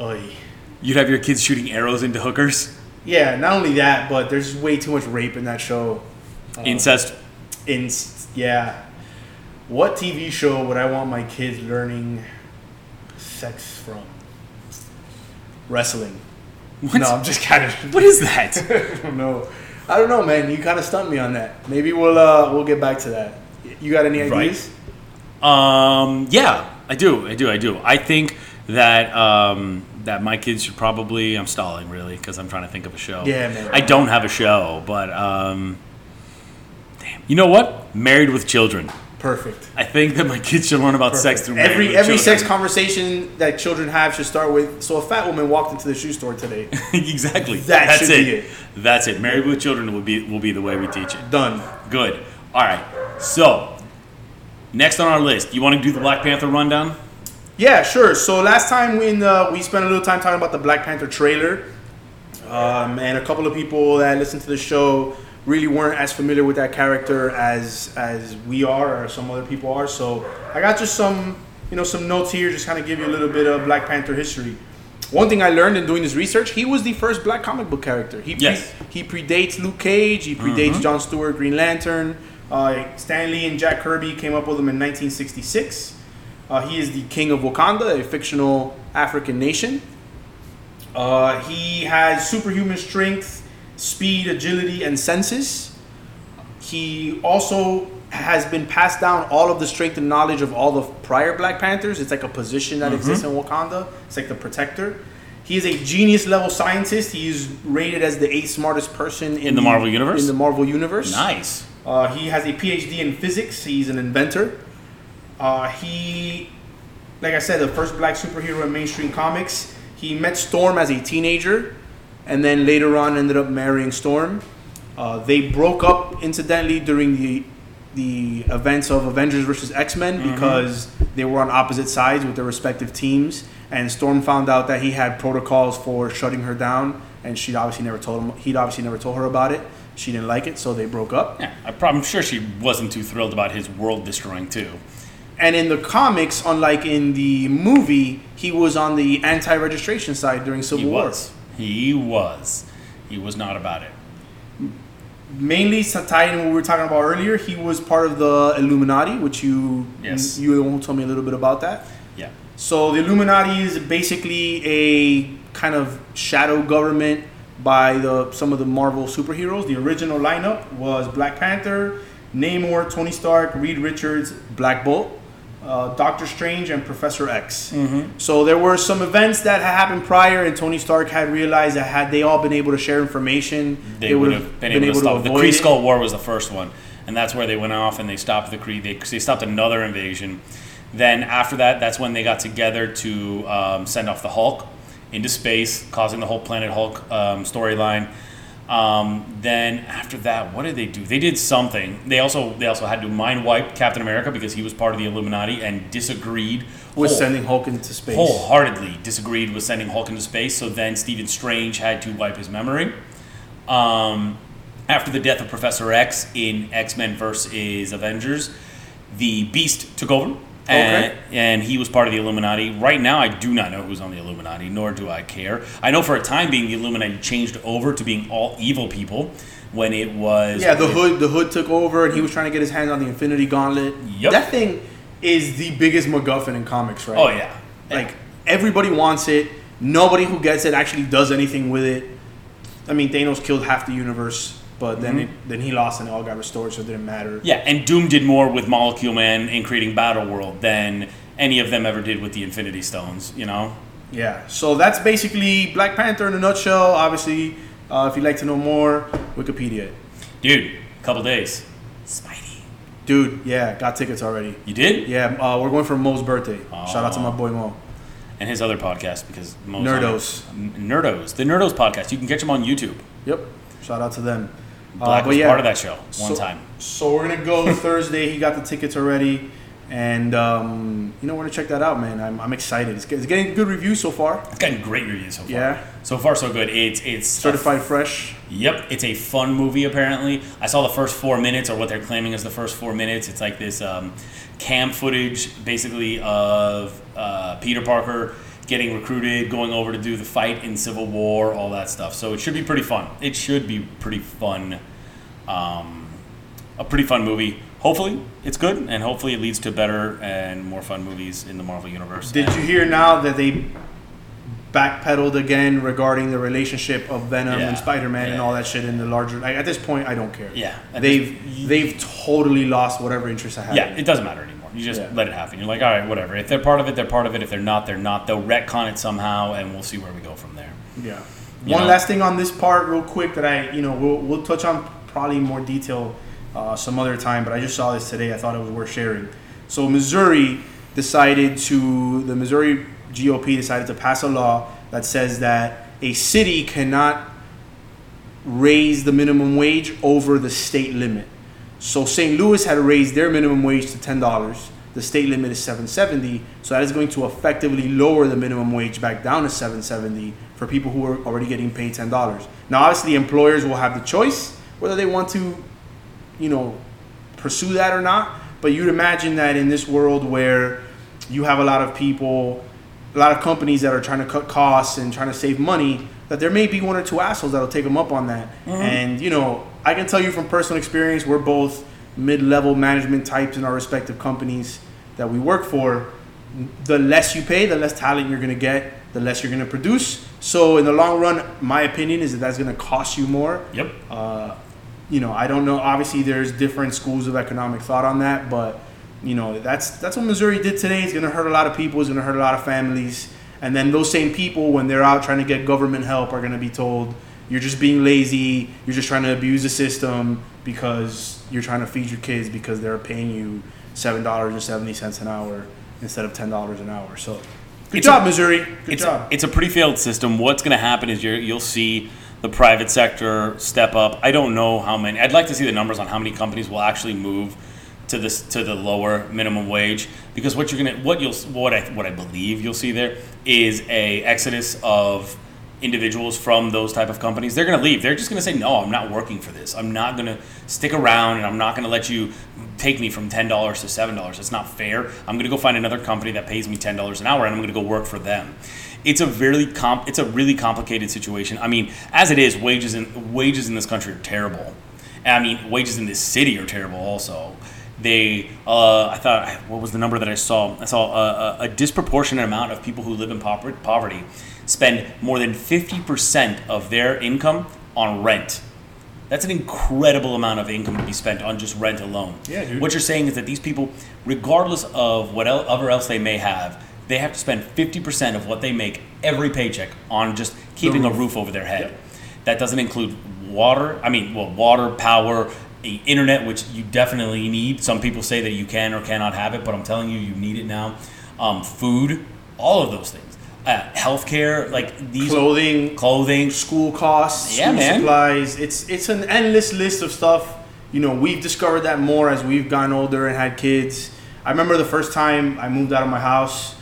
oy. You'd have your kids shooting arrows into hookers, Yeah, not only that, but there's way too much rape in that show. Uh, incest. In yeah, what TV show would I want my kids learning sex from? Wrestling. What? No, I'm just kind of. What is that? I don't know. I don't know, man. You kind of stumped me on that. Maybe we'll uh we'll get back to that. You got any Right. ideas? Um, yeah, I do. I do. I do. I think that um, that my kids should probably. I'm stalling really because I'm trying to think of a show. Yeah, man. I don't have a show, but um, damn. You know what? Married with Children. Perfect. I think that my kids should learn about sex through every every Children. sex conversation that children have should start with. So a fat woman walked into the shoe store today. exactly. That That's should it. be it. That's it. Married with Children will be will be the way we teach it. Done. Good. All right. So next on our list, you want to do the Black Panther rundown? Yeah, sure. So last time when uh, we spent a little time talking about the Black Panther trailer, um, and a couple of people that listened to the show really weren't as familiar with that character as as we are or some other people are. So I got just some you know some notes here, just kind of give you a little bit of Black Panther history. One thing I learned in doing this research, he was the first black comic book character. He pre- Yes. he predates Luke Cage. He predates John Stewart, Green Lantern. Uh, Stan Lee and Jack Kirby came up with him in 1966. Uh, he is the king of Wakanda, a fictional African nation. Uh, he has superhuman strength, speed, agility, and senses. He also has been passed down all of the strength and knowledge of all the prior Black Panthers. It's like a position that exists in Wakanda. It's like the protector. He is a genius level scientist. He is rated as the eighth smartest person in, In the Marvel universe? In the Marvel universe. Nice. Uh, he has a PhD in physics. He's an inventor. Uh, he, like I said, the first black superhero in mainstream comics. He met Storm as a teenager, and then later on ended up marrying Storm. Uh, they broke up incidentally during the the events of Avengers versus X Men because they were on opposite sides with their respective teams. And Storm found out that he had protocols for shutting her down, and she obviously never told him. He'd obviously never told her about it. She didn't like it, so they broke up. Yeah, I'm sure she wasn't too thrilled about his world destroying too. And in the comics, unlike in the movie, he was on the anti-registration side during Civil He War. was. He was. He was not about it. Mainly in what we were talking about earlier, he was part of the Illuminati, which you Yes. you, you told me a little bit about that. Yeah. So the Illuminati is basically a kind of shadow government by the some of the Marvel superheroes. The original lineup was Black Panther, Namor, Tony Stark, Reed Richards, Black Bolt, uh, Doctor Strange, and Professor X. So there were some events that had happened prior, and Tony Stark had realized that had they all been able to share information, They, would have been, able, to stop. The avoid Kree Skrull War was the first one, and that's where they went off and they stopped the Kree. They, they stopped another invasion. Then after that, that's when they got together to um, send off the Hulk into space, causing the whole Planet Hulk um, storyline. Um, then after that, what did they do? They did something. They also they also had to mind wipe Captain America because he was part of the Illuminati and disagreed was whole- sending Hulk into space. wholeheartedly disagreed with sending Hulk into space. So then Stephen Strange had to wipe his memory. Um, after the death of Professor X in X Men versus Avengers, the Beast took over. And, Okay. Uh, and he was part of the Illuminati. Right now, I do not know who's on the Illuminati, nor do I care. I know for a time being, the Illuminati changed over to being all evil people when it was. Yeah, the hood the hood took over and he was trying to get his hands on the Infinity Gauntlet. Yep. That thing is the biggest MacGuffin in comics, right? Oh, yeah. Like everybody wants it. Nobody who gets it actually does anything with it. I mean, Thanos killed half the universe, but then Mm-hmm. it, then he lost and it all got restored, so it didn't matter. Yeah, and Doom did more with Molecule Man in creating Battle World than any of them ever did with the Infinity Stones. You know. Yeah. So that's basically Black Panther in a nutshell. Obviously, uh, if you'd like to know more, Wikipedia. it. Dude, couple days. Spidey. Dude, yeah, got tickets already. You did? Yeah, uh, we're going for Mo's birthday. Shout out to my boy Mo. And his other podcast because Mo's Nerdos. on Nerdos. The Nerdos podcast. You can catch them on YouTube. Yep. Shout out to them. Uh, Black but was yeah, part of that show one so, time. So we're gonna go Thursday. He got the tickets already, and um, you know we're gonna check that out, man. I'm, I'm excited. It's, it's getting good reviews so far. It's gotten great reviews so far. Yeah. So far, so good. It's it's Certified fresh. Yep, it's a fun movie. Apparently, I saw the first four minutes, or what they're claiming is the first four minutes. It's like this um, cam footage, basically of uh, Peter Parker getting recruited, going over to do the fight in Civil War, all that stuff. So it should be pretty fun. It should be pretty fun. Um, a pretty fun movie. Hopefully, it's good, and hopefully, it leads to better and more fun movies in the Marvel universe. Did And- you hear now that they backpedaled again regarding the relationship of Venom Yeah. and Spider-Man and all that shit in the larger? Like, at this point, I don't care. Yeah, They've this- they've totally lost whatever interest I have. Yeah, it doesn't matter anymore. You just Yeah. let it happen. You're like, all right, whatever. If they're part of it, they're part of it. If they're not, they're not. They'll retcon it somehow, and we'll see where we go from there. Yeah. You One know? last thing on this part, real quick, that I, you know, we'll, we'll touch on probably more detail uh, some other time, but I just saw this today. I thought it was worth sharing. So, Missouri decided to, the Missouri GOP decided to pass a law that says that a city cannot raise the minimum wage over the state limit. So St. Louis had raised their minimum wage to ten dollars. The state limit is seven seventy. So that is going to effectively lower the minimum wage back down to seven seventy for people who are already getting paid ten dollars. Now, obviously, employers will have the choice whether they want to, you know, pursue that or not. But you'd imagine that in this world where you have a lot of people, a lot of companies that are trying to cut costs and trying to save money, that there may be one or two assholes that'll take them up on that. And you know, I can tell you from personal experience, we're both mid-level management types in our respective companies that we work for. The less you pay, the less talent you're going to get, the less you're going to produce. So in the long run, my opinion is that that's going to cost you more Yep. uh, you know, I don't know. Obviously, there's different schools of economic thought on that, but you know, that's that's what Missouri did today. It's going to hurt a lot of people. It's going to hurt a lot of families. And then those same people, when they're out trying to get government help, are going to be told, "You're just being lazy. You're just trying to abuse the system because you're trying to feed your kids because they're paying you seven dollars and seventy cents an hour instead of ten dollars an hour." So, good It's job, a- Missouri. Good it's job. A, it's a pretty failed system. What's going to happen is you're, you'll see the private sector step up. I don't know how many. I'd like to see the numbers on how many companies will actually move to this to the lower minimum wage because what you're gonna what you'll what I what I believe you'll see there is a exodus of individuals from those type of companies. They're going to leave. They're just going to say no i'm not working for this. I'm not going to stick around and i'm not going to let you take me from $10 to $7 it's not fair. I'm going to go find another company that pays me $10 an hour and i'm going to go work for them. It's a really comp it's a really complicated situation. I mean as it is wages in wages in this country are terrible. I mean wages in this city are terrible also they uh, i thought what was the number that i saw i saw a, a, a disproportionate amount of people who live in poverty spend more than 50% of their income on rent that's an incredible amount of income to be spent on just rent alone. Yeah, dude. What you're saying is that these people, regardless of whatever else they may have, they have to spend 50% of what they make every paycheck on just keeping a roof. roof over their head. Yep. That doesn't include water. I mean, well, water, power, internet, which you definitely need. Some people say that you can or cannot have it, but I'm telling you, you need it now. Um, food, all of those things. Uh, healthcare, like these Clothing, clothing. school costs, Yeah, school man. supplies. It's it's an endless list of stuff. You know, we've discovered that more as we've gotten older and had kids. I remember the first time I moved out of my house,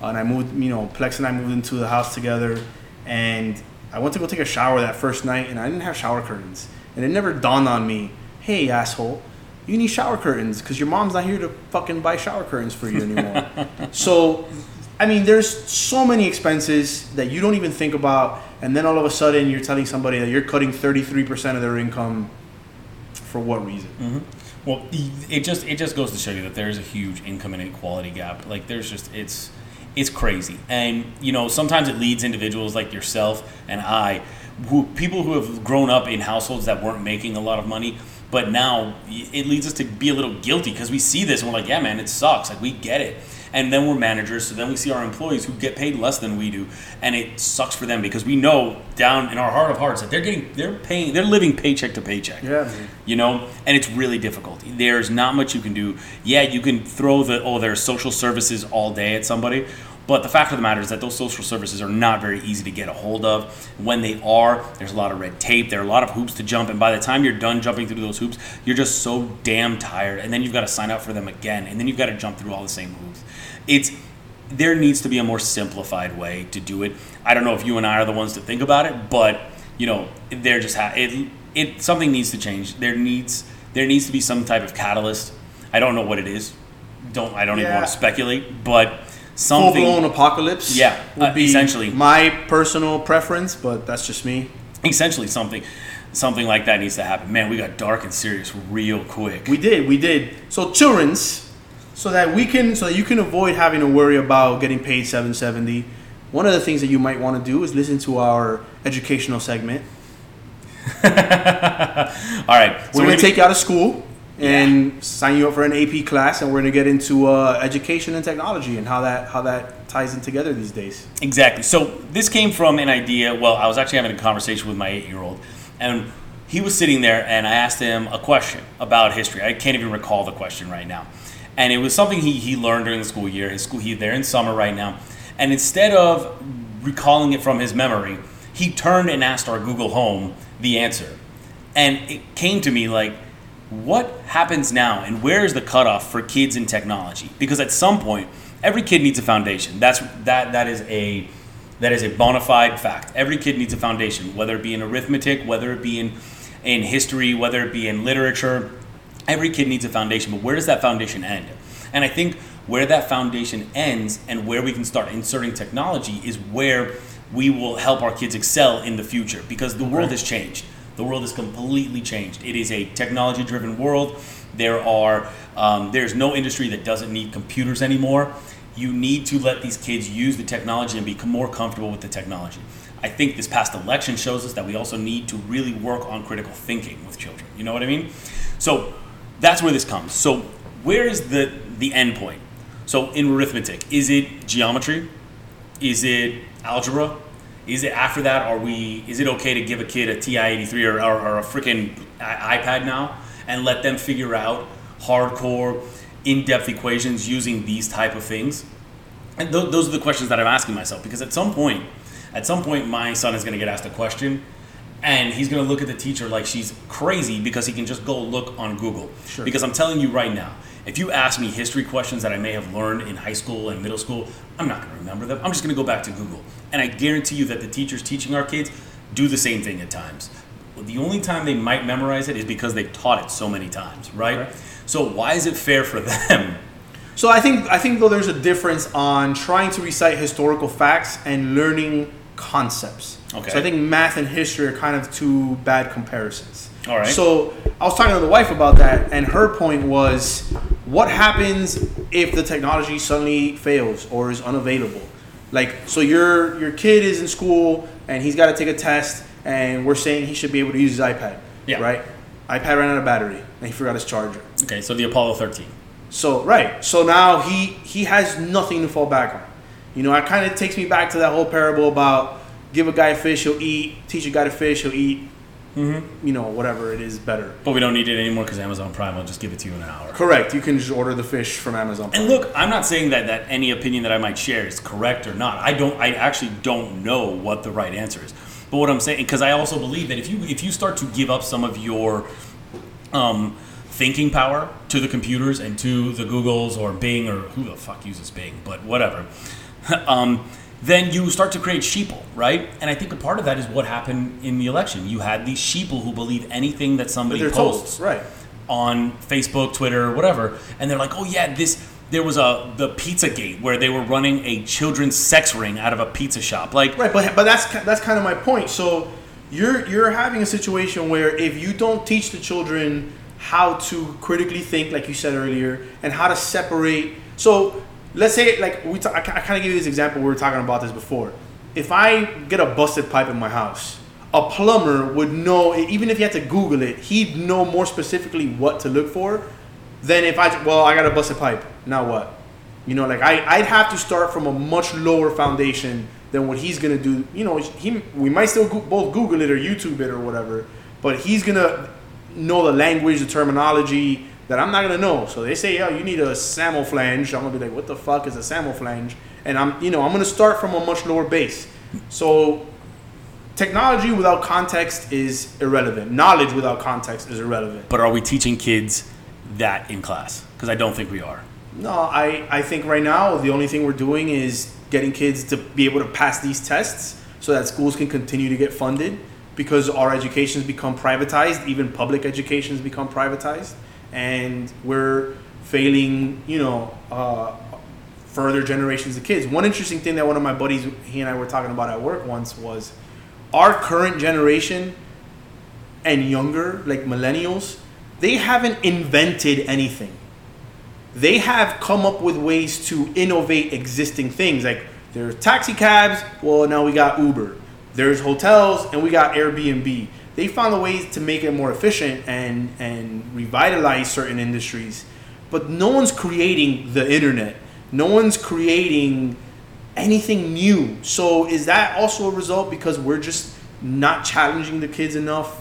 and I moved. You know, Plex and I moved into the house together, and I went to go take a shower that first night, and I didn't have shower curtains, and it never dawned on me, hey asshole. You need shower curtains because your mom's not here to fucking buy shower curtains for you anymore. so I mean, there's so many expenses that you don't even think about, and then all of a sudden you're telling somebody that you're cutting 33% of their income. For what reason? Mm-hmm. Well, it just it just goes to show you that there's a huge income inequality gap. Like there's just it's it's crazy, and you know sometimes it leads individuals like yourself and I, who people who have grown up in households that weren't making a lot of money, but now it leads us to be a little guilty because we see this and we're like, yeah, man, it sucks. Like we get it. And then we're managers, so then we see our employees who get paid less than we do, and it sucks for them because we know down in our heart of hearts that they're getting, they're paying, they're living paycheck to paycheck Yeah, man. you know and it's really difficult there's not much you can do yeah you can throw the oh there's social services all day at somebody but the fact of the matter is that those social services are not very easy to get a hold of. When they are there's a lot of red tape. There are a lot of hoops to jump. And by the time you're done jumping through those hoops you're just so damn tired. And then you've got to sign up for them again. And then you've got to jump through all the same hoops. It's there needs to be a more simplified way to do it. I don't know if you and i are the ones to think about it but you know there just ha- it it something needs to change. There needs there needs to be some type of catalyst. I don't know what it is. Don't i don't even want to speculate but Full something blown apocalypse. Yeah, would uh, be essentially. my personal preference, but that's just me. essentially something something like that needs to happen man we got dark and serious real quick We did, we did. So children's, so that we can, so that you can avoid having to worry about getting paid seven seventy. One of the things that you might want to do is listen to our educational segment. all right so We're we're gonna take you out of school. And sign you up for an AP class, and we're going to get into uh, education and technology and how that how that ties in together these days. Exactly. So this came from an idea. Well, I was actually having a conversation with my eight-year-old, and he was sitting there, and I asked him a question about history. I can't even recall the question right now, and it was something he he learned during the school year. His school, he they're in summer right now, and instead of recalling it from his memory, he turned and asked our Google Home the answer, and it came to me like what happens now and where is the cutoff for kids in technology? Because at some point every kid needs a foundation. That's that that is a that is a bona fide fact. Every kid needs a foundation whether it be in arithmetic whether it be in in history whether it be in literature. Every kid needs a foundation but where does that foundation end? And i think where that foundation ends and where we can start inserting technology is where we will help our kids excel in the future because the world has changed the world has completely changed. It is a technology-driven world. There are um, there's no industry that doesn't need computers anymore. You need to let these kids use the technology and become more comfortable with the technology. I think this past election shows us that we also need to really work on critical thinking with children. You know what I mean? So that's where this comes. So where is the the end point? So in arithmetic, is it geometry? Is it algebra? Is it after that? Are we? Is it okay to give a kid a TI eighty three or, or, or a freaking iPad now and let them figure out hardcore, in depth equations using these type of things? And th- those are the questions that I'm asking myself because at some point, at some point, my son is going to get asked a question, and he's going to look at the teacher like she's crazy because he can just go look on Google. Sure. Because I'm telling you right now, if you ask me history questions that I may have learned in high school and middle school, I'm not going to remember them. I'm just going to go back to Google. And I guarantee you that the teachers teaching our kids do the same thing at times. The only time they might memorize it is because they've taught it so many times, right? Right. So why is it fair for them? So I think I think though there's a difference on trying to recite historical facts and learning concepts. Okay. So I think math and history are kind of two bad comparisons. All right. So I was talking to the wife about that, and her point was, what happens if the technology suddenly fails or is unavailable? Like, so your your kid is in school and he's got to take a test, and we're saying he should be able to use his iPad. Yeah. Right. iPad ran out of battery, and he forgot his charger. Okay, so the Apollo 13. So right. So now he he has nothing to fall back on. You know, it kind of takes me back to that whole parable about give a guy a fish, he'll eat. Teach a guy to fish, he'll eat. Mm-hmm. You know, whatever it is, better. But we don't need it anymore because Amazon Prime will just give it to you in an hour. Correct. You can just order the fish from Amazon. And look, I'm not saying that, that any opinion that I might share is correct or not. I don't. I actually don't know what the right answer is. But what I'm saying, because I also believe that if you if you start to give up some of your um, thinking power to the computers and to the Googles or Bing or who the fuck uses Bing, but whatever, um, then you start to create sheeple, right? And I think a part of that is what happened in the election. You had these sheeple who believe anything that somebody they're told. posts Right. on Facebook, Twitter, whatever, and they're like, "Oh yeah, this." There was a the Pizza Gate where they were running a children's sex ring out of a pizza shop. Like, Right. But but that's that's kind of my point. So you're you're having a situation where if you don't teach the children how to critically think, like you said earlier, and how to separate. So let's say like we I, kind of give you this example. We were talking about this before. If I get a busted pipe in my house, a plumber would know even if he had to Google it, he'd know more specifically what to look for than if I well I got a busted pipe. Now what? You know, like I, I'd have to start from a much lower foundation than what he's gonna do. You know, he we might still go, both Google it or YouTube it or whatever, but he's gonna know the language, the terminology that I'm not gonna know. So they say, "Yo, you need a SAML flange." I'm gonna be like, "What the fuck is a SAML flange?" And I'm, you know, I'm gonna start from a much lower base. So technology without context is irrelevant. Knowledge without context is irrelevant. but are we teaching kids that in class? Because I don't think we are. No, I, I think right now the only thing we're doing is getting kids to be able to pass these tests so that schools can continue to get funded because our education's become privatized, even public education's become privatized, and we're failing, you know, uh, further generations of kids. One interesting thing that one of my buddies, he and I were talking about at work once was our current generation and younger, like millennials, they haven't invented anything they have come up with ways to innovate existing things. Like there's taxi cabs, well now we got Uber. There's hotels and we got Airbnb. They found a way to make it more efficient and and revitalize certain industries. But no one's creating the internet. No one's creating anything new. So is that also a result because we're just not challenging the kids enough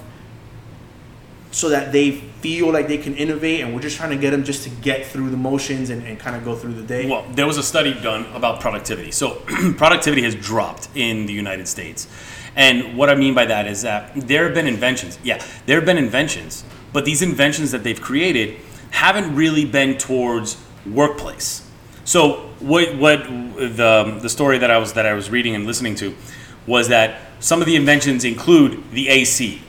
so that they feel like they can innovate and we're just trying to get them just to get through the motions and, and kind of go through the day? Well, there was a study done about productivity. So, productivity has dropped in the United States. And what I mean by that is that there have been inventions. Yeah, there have been inventions, but these inventions that they've created haven't really been towards workplace. So, what what the the story that I was that I was reading and listening to was that some of the inventions include the AC.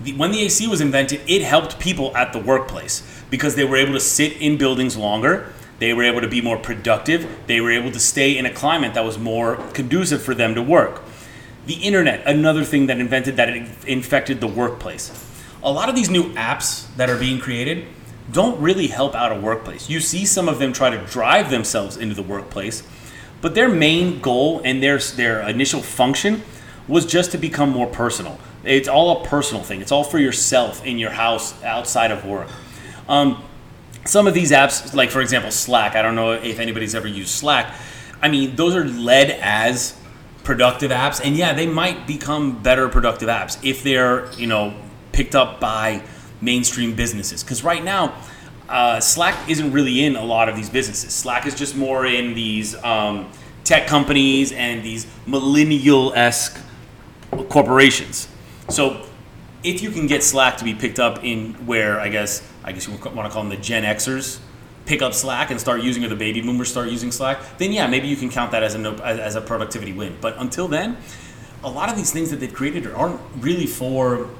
The, when the AC was invented, it helped people at the workplace because they were able to sit in buildings longer. They were able to be more productive. They were able to stay in a climate that was more conducive for them to work. The internet, another thing that invented that infected the workplace. A lot of these new apps that are being created don't really help out a workplace. You see some of them try to drive themselves into the workplace, but their main goal and their their initial function was just to become more personal. It's all a personal thing. It's all for yourself in your house outside of work. Um, some of these apps, like for example Slack, I don't know if anybody's ever used Slack. I mean, those are led as productive apps, and yeah, they might become better productive apps if they're you know picked up by mainstream businesses. Because right now, uh, Slack isn't really in a lot of these businesses. Slack is just more in these um, tech companies and these millennial esque corporations. So if you can get Slack to be picked up in where I guess I guess you want to call them the Gen Xers pick up Slack and start using it, or the baby boomers start using Slack, then yeah, maybe you can count that as a as a productivity win. But until then, a lot of these things that they've created aren't really for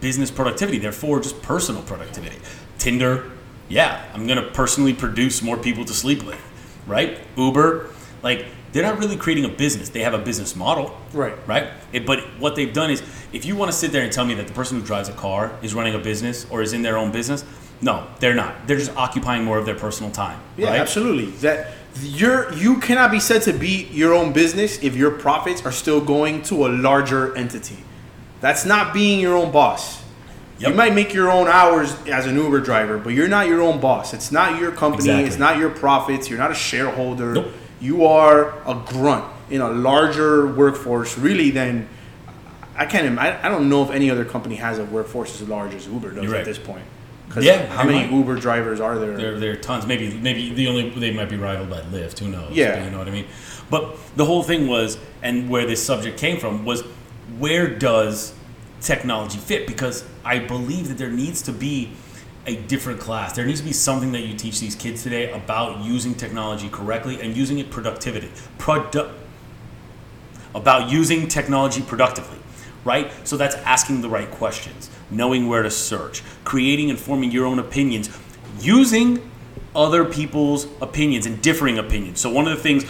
business productivity. They're for just personal productivity. Tinder, yeah, I'm gonna personally produce more people to sleep with, right? Uber, like they're not really creating a business. They have a business model, Right. Right. It, but what they've done is, if you want to sit there and tell me that the person who drives a car is running a business or is in their own business, no, they're not. They're just occupying more of their personal time. Yeah, right? absolutely. That you're you cannot be said to be your own business if your profits are still going to a larger entity. That's not being your own boss. Yep. You might make your own hours as an Uber driver, but you're not your own boss. It's not your company. Exactly. It's not your profits. You're not a shareholder. Nope. You are a grunt in a larger workforce, really. Than I can't. I, I don't know if any other company has a workforce as large as Uber does right. at this point. 'Cause Yeah, how many right. Uber drivers are there? There, there are tons. Maybe, maybe the only they might be rivaled by Lyft. Who knows? Yeah. you know what I mean. But the whole thing was, and where this subject came from was, where does technology fit? Because I believe that there needs to be a different class. There needs to be something that you teach these kids today about using technology correctly and using it productivity. Produ- about using technology productively, right? So that's asking the right questions, knowing where to search, creating and forming your own opinions, using other people's opinions and differing opinions. So one of the things,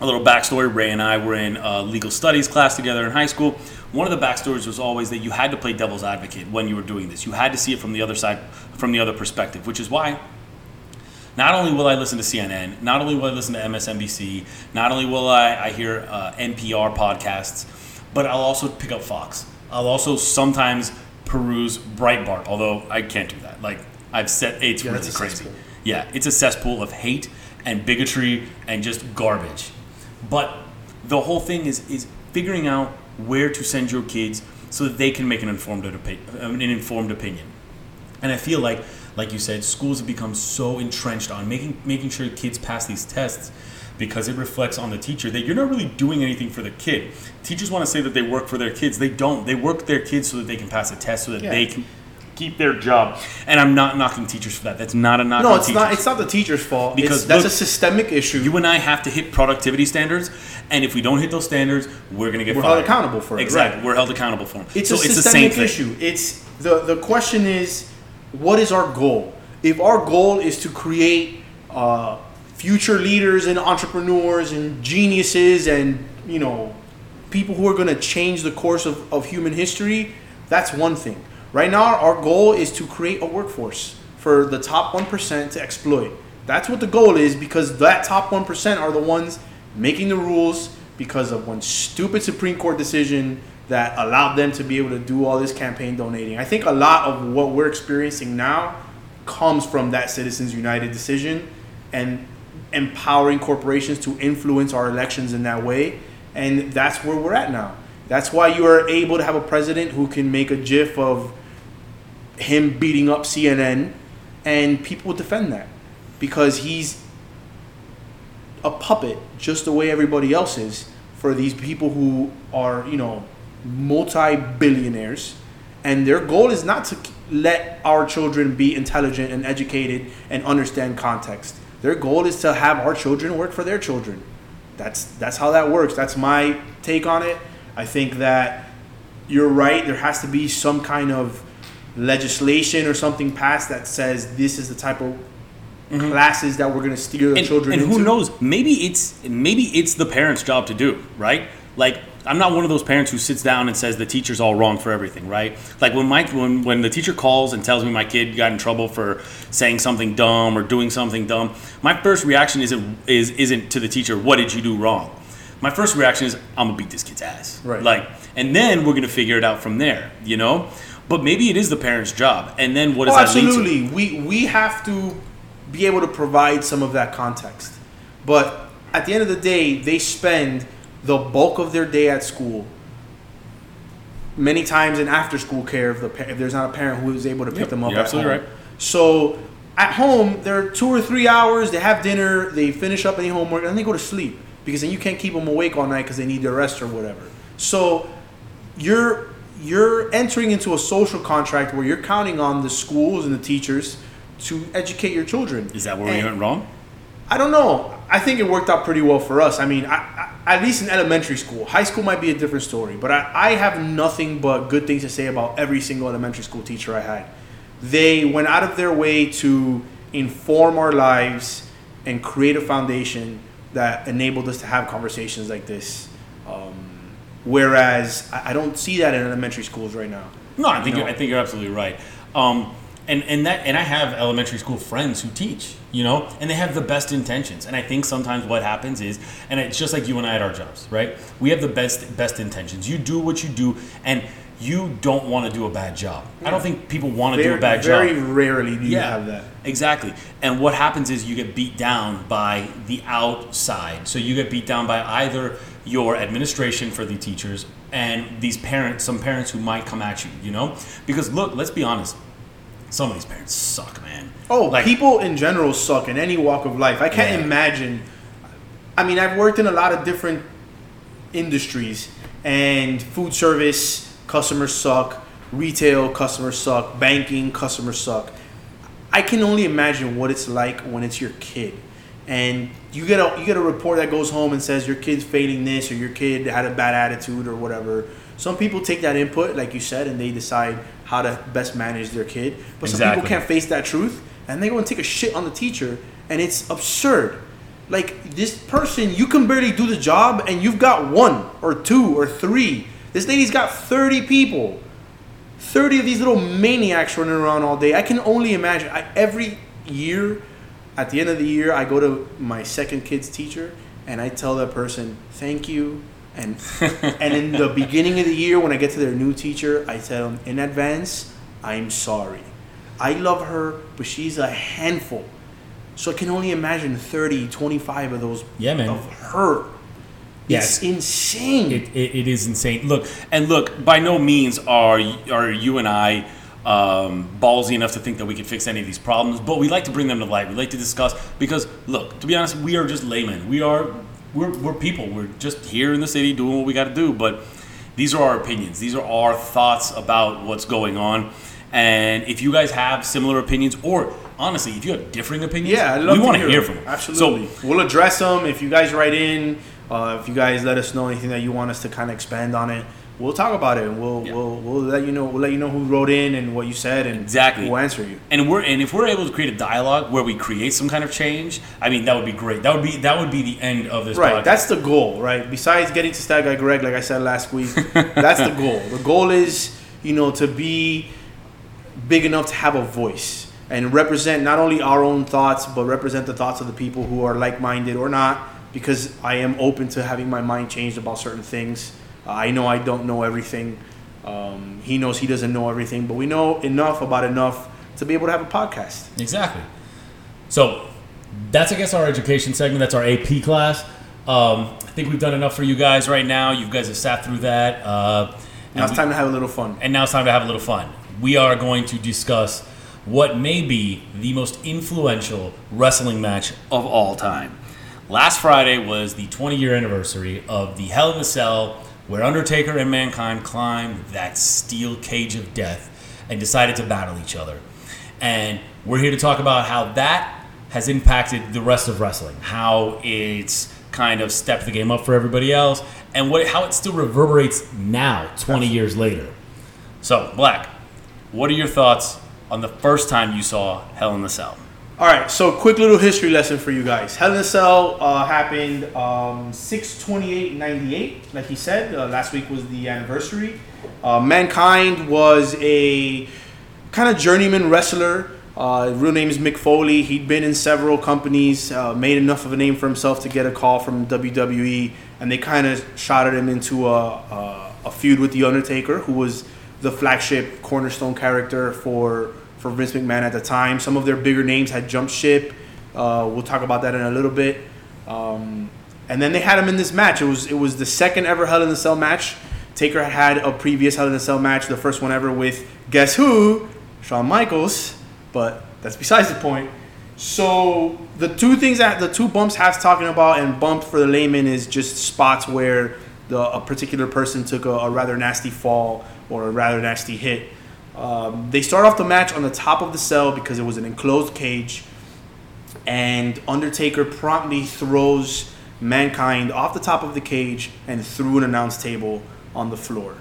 a little backstory, Ray and I were in a legal studies class together in high school. One of the backstories was always that you had to play devil's advocate when you were doing this. You had to see it from the other side, from the other perspective, which is why not only will I listen to CNN, not only will I listen to MSNBC, not only will I, I hear uh, NPR podcasts, but I'll also pick up Fox. I'll also sometimes peruse Breitbart, although I can't do that. Like I've said, it's Yeah, really crazy. cesspool. Yeah, it's a cesspool of hate and bigotry and just garbage. But the whole thing is is figuring out where to send your kids so that they can make an informed uh, an informed opinion. And I feel like, like you said, schools have become so entrenched on making making sure kids pass these tests because it reflects on the teacher that you're not really doing anything for the kid. Teachers want to say that they work for their kids. They don't. They work their kids so that they can pass a test so that Yeah. they can keep their job. And I'm not knocking teachers for that. That's not a knock No, on it's teachers. not. It's not the teacher's fault. Because Because that's look- a systemic issue. you and I have to hit productivity standards, and if we don't hit those standards, we're going to get We're fired. held accountable for it, Exactly, right. we're held accountable for them. it's so a it's the same systemic thing. issue. It's the the question is, what is our goal? If our goal is to create uh, future leaders and entrepreneurs and geniuses and you know people who are going to change the course of, of human history, that's one thing. Right now, our goal is to create a workforce for the top 1% to exploit. That's what the goal is because that top 1% are the ones making the rules because of one stupid Supreme Court decision that allowed them to be able to do all this campaign donating. I think a lot of what we're experiencing now comes from that Citizens United decision and empowering corporations to influence our elections in that way. And that's where we're at now. That's why you are able to have a president who can make a GIF of him beating up CNN and people defend that because he's a puppet just the way everybody else is for these people who are, you know, multi-billionaires and their goal is not to let our children be intelligent and educated and understand context. Their goal is to have our children work for their children. That's that's how that works. That's my take on it. I think that you're right. There has to be some kind of legislation or something passed that says this is the type of mm-hmm. classes that we're going to steer the and, children and into. who knows maybe it's maybe it's the parents job to do right like i'm not one of those parents who sits down and says the teacher's all wrong for everything right like when my when, when the teacher calls and tells me my kid got in trouble for saying something dumb or doing something dumb my first reaction isn't is isn't to the teacher what did you do wrong my first reaction is i'm gonna beat this kid's ass Right. like and then we're gonna figure it out from there you know but maybe it is the parents job and then what does Oh, that lead to absolutely. We we have to be able to provide some of that context. But at the end of the day, they spend the bulk of their day at school. Many times in after school care if the if there's not a parent who is able to pick Yep, them up you're at absolutely home. right. So at home, they're two or three hours. They have dinner. They finish up any homework, and they go to sleep because then you can't keep them awake all night because they need their rest or whatever. So you're you're entering into a social contract where you're counting on the schools and the teachers to educate your children. is that where we went wrong I don't know. I think it worked out pretty well for us. I mean, I, I, at least in elementary school. High school might be a different story, but I, I have nothing but good things to say about every single elementary school teacher I had. They went out of their way to inform our lives and create a foundation that enabled us to have conversations like this. Um, whereas I, I don't see that in elementary schools right now. No, I think You you're, know? I think you're absolutely right. Um, and and that and I have elementary school friends who teach, you know, and they have the best intentions. And I think sometimes what happens is, and it's just like you and I at our jobs, right? We have the best best intentions. You do what you do, and you don't want to do a bad job. I don't think people want to do a bad very job. Very rarely do you have that. Exactly. And what happens is you get beat down by the outside. So you get beat down by either your administration for the teachers and these parents, some parents who might come at you, you know? Because look, let's be honest. Some of these parents suck, man. Oh, Like- people in general suck in any walk of life. I can't Yeah. imagine. I mean, I've worked in a lot of different industries, and food service customers suck, retail customers suck, banking customers suck. I can only imagine what it's like when it's your kid, and you get a you get a report that goes home and says your kid's failing this or your kid had a bad attitude or whatever. Some people take that input, like you said, and they decide how to best manage their kid. But some people can't face that truth, and they go and take a shit on the teacher, and it's absurd. Like this person, you can barely do the job, and you've got one or two or three. This lady's got thirty people. 30 of these little maniacs running around all day. I can only imagine. I, every year, at the end of the year, I go to my second kid's teacher and I tell that person, thank you. And, and in the beginning of the year, when I get to their new teacher, I tell them in advance, I'm sorry. I love her, but she's a handful. So I can only imagine 30, 25 of those Yeah, man. of her. Yes. It's insane. It, it, it is insane. Look, and look, by no means are are you and I um, ballsy enough to think that we can fix any of these problems, but we like to bring them to light. We like to discuss because, look, to be honest, we are just laymen. We are we're, we're people. We're just here in the city doing what we got to do. But these are our opinions. These are our thoughts about what's going on. And if you guys have similar opinions, or honestly, if you have differing opinions, Yeah, we want to hear them. from them. Absolutely. So we'll address them if you guys write in. Uh, if you guys let us know anything that you want us to kind of expand on it, we'll talk about it and we'll Yeah. we'll we'll let you know. We'll let you know who wrote in and what you said and Exactly. We'll answer you. and we're and if we're able to create a dialogue where we create some kind of change, I mean that would be great. That would be that would be the end of this Right. podcast. That's the goal. Right. Besides getting to Stat Guy Greg, like I said last week, that's the goal. The goal is you know to be big enough to have a voice and represent not only our own thoughts but represent the thoughts of the people who are like-minded or not because i am open to having my mind changed about certain things I know I don't know everything. Um, he knows he doesn't know everything, but we know enough about enough to be able to have a podcast. Exactly. So that's I guess our education segment. That's our AP class. Um, I think we've done enough for you guys right now. You guys have sat through that. Uh, Now it's we- time to have a little fun. and now it's time to have a little fun. We are going to discuss what may be the most influential wrestling match of all time. Last Friday was the 20 year anniversary of the Hell in a Cell, where Undertaker and Mankind climbed that steel cage of death and decided to battle each other. And we're here to talk about how that has impacted the rest of wrestling, how it's kind of stepped the game up for everybody else, and what how it still reverberates now, 20 years later. So, Black, what are your thoughts on the first time you saw Hell in the Cell? All right, so quick little history lesson for you guys. Hell in a Cell uh, happened um, 6-28-98, like he said. Uh, last week was the anniversary. Uh, Mankind was a kind of journeyman wrestler. Uh, real name is Mick Foley. He'd been in several companies, uh, made enough of a name for himself to get a call from WWE, and they kind of shotted him into a, a, a feud with The Undertaker, who was the flagship cornerstone character for, for Vince McMahon at the time. Some of their bigger names had jumped ship. Uh, we'll talk about that in a little bit. Um, and then they had him in this match. It was it was the second ever Hell in a Cell match. Taker had a previous Hell in a Cell match, the first one ever with guess who, Shawn Michaels. But that's besides the point. So the two things that the two bumps Half's talking about, and bump for the layman is just spots where the, a particular person took a, a rather nasty fall or a rather nasty hit. Um, they start off the match on the top of the cell because it was an enclosed cage and Undertaker promptly throws Mankind off the top of the cage and through an announce table on the floor.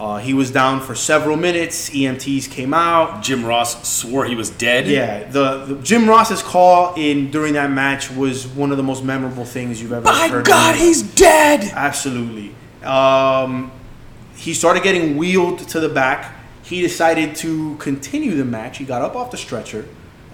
Uh, he was down for several minutes. EMTs came out. Jim Ross swore he was dead. Yeah, the, the Jim Ross's call in during that match was one of the most memorable things you've ever By heard. God, he's dead! Absolutely. Um, he started getting wheeled to the back. He decided to continue the match. He got up off the stretcher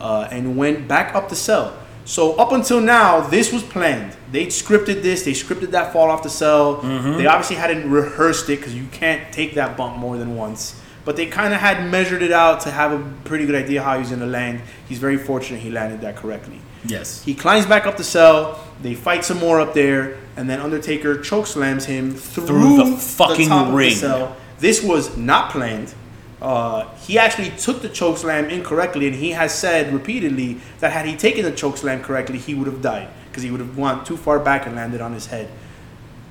uh, and went back up the cell. So up until now, this was planned. They scripted this. They scripted that fall off the cell. They obviously hadn't rehearsed it because you can't take that bump more than once. But they kind of had measured it out to have a pretty good idea how he was going to land. He's very fortunate he landed that correctly. Yes. He climbs back up the cell. They fight some more up there, and then Undertaker chokeslams him through, Through the fucking the ring. cell. This was not planned. Uh, he actually took the choke slam incorrectly, and he has said repeatedly that had he taken the choke slam correctly, he would have died because he would have gone too far back and landed on his head.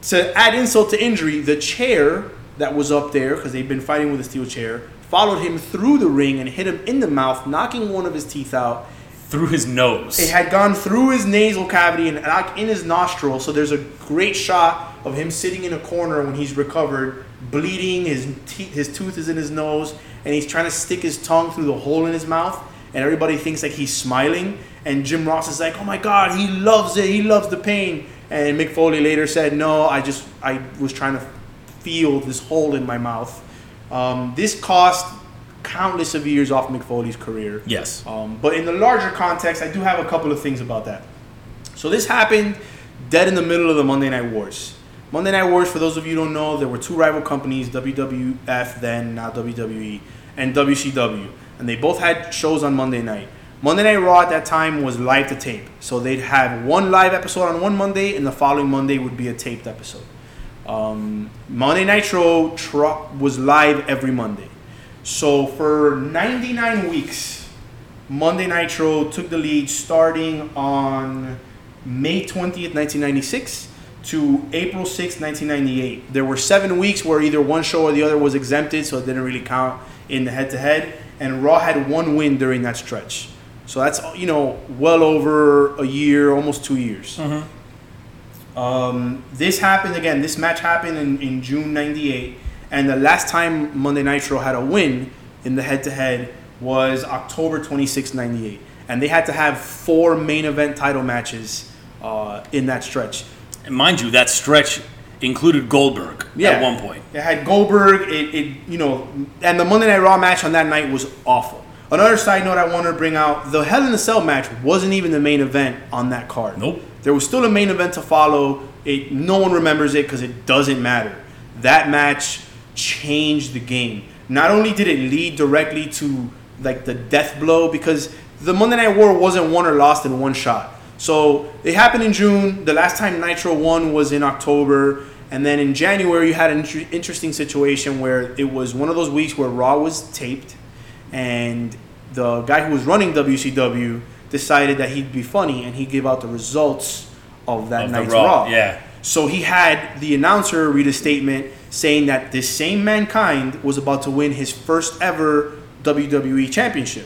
To add insult to injury, the chair that was up there, because they've been fighting with a steel chair, followed him through the ring and hit him in the mouth, knocking one of his teeth out. Through his nose. It had gone through his nasal cavity and in his nostril. So there's a great shot of him sitting in a corner when he's recovered, bleeding. His te- his tooth is in his nose, and he's trying to stick his tongue through the hole in his mouth. And everybody thinks like he's smiling. And Jim Ross is like, "Oh my God, he loves it. He loves the pain." And Mick Foley later said, "No, I just I was trying to feel this hole in my mouth." Um, this cost countless of years off Mick Foley's career. yes. Um, but in the larger context, I do have a couple of things about that. So this happened dead in the middle of the Monday Night Wars. Monday Night Wars, for those of you who don't know, there were two rival companies, WWF then, now WWE, and WCW. And they both had shows on Monday night. Monday Night Raw at that time was live to tape. So they'd have one live episode on one Monday, and the following Monday would be a taped episode. Um, Monday Nitro tr- was live every Monday. So for 99 weeks, Monday Nitro took the lead starting on May 20th, 1996 to April 6th, 1998. There were seven weeks where either one show or the other was exempted, so it didn't really count in the head to head. And Raw had one win during that stretch. So that's, you know, well over a year, almost two years. Um, this happened again. This match happened in, in June '98, and the last time Monday Nitro had a win in the head-to-head was October 26, '98, and they had to have four main event title matches uh, in that stretch. And mind you, that stretch included Goldberg at one point. It had Goldberg. It, it, you know, and the Monday Night Raw match on that night was awful. Another side note I wanted to bring out: the Hell in a Cell match wasn't even the main event on that card. Nope. There was still a main event to follow. It no one remembers it because it doesn't matter. that match changed the game. Not only did it lead directly to like the death blow because the Monday Night War wasn't won or lost in one shot. So it happened in June. The last time Nitro won was in October. And then in January, you had an inter- interesting situation where it was one of those weeks where Raw was taped, and the guy who was running WCW decided that he'd be funny and he'd give out the results of that Of night's Raw, Raw. yeah. So he had the announcer read a statement saying that this same mankind was about to win his first ever WWE championship.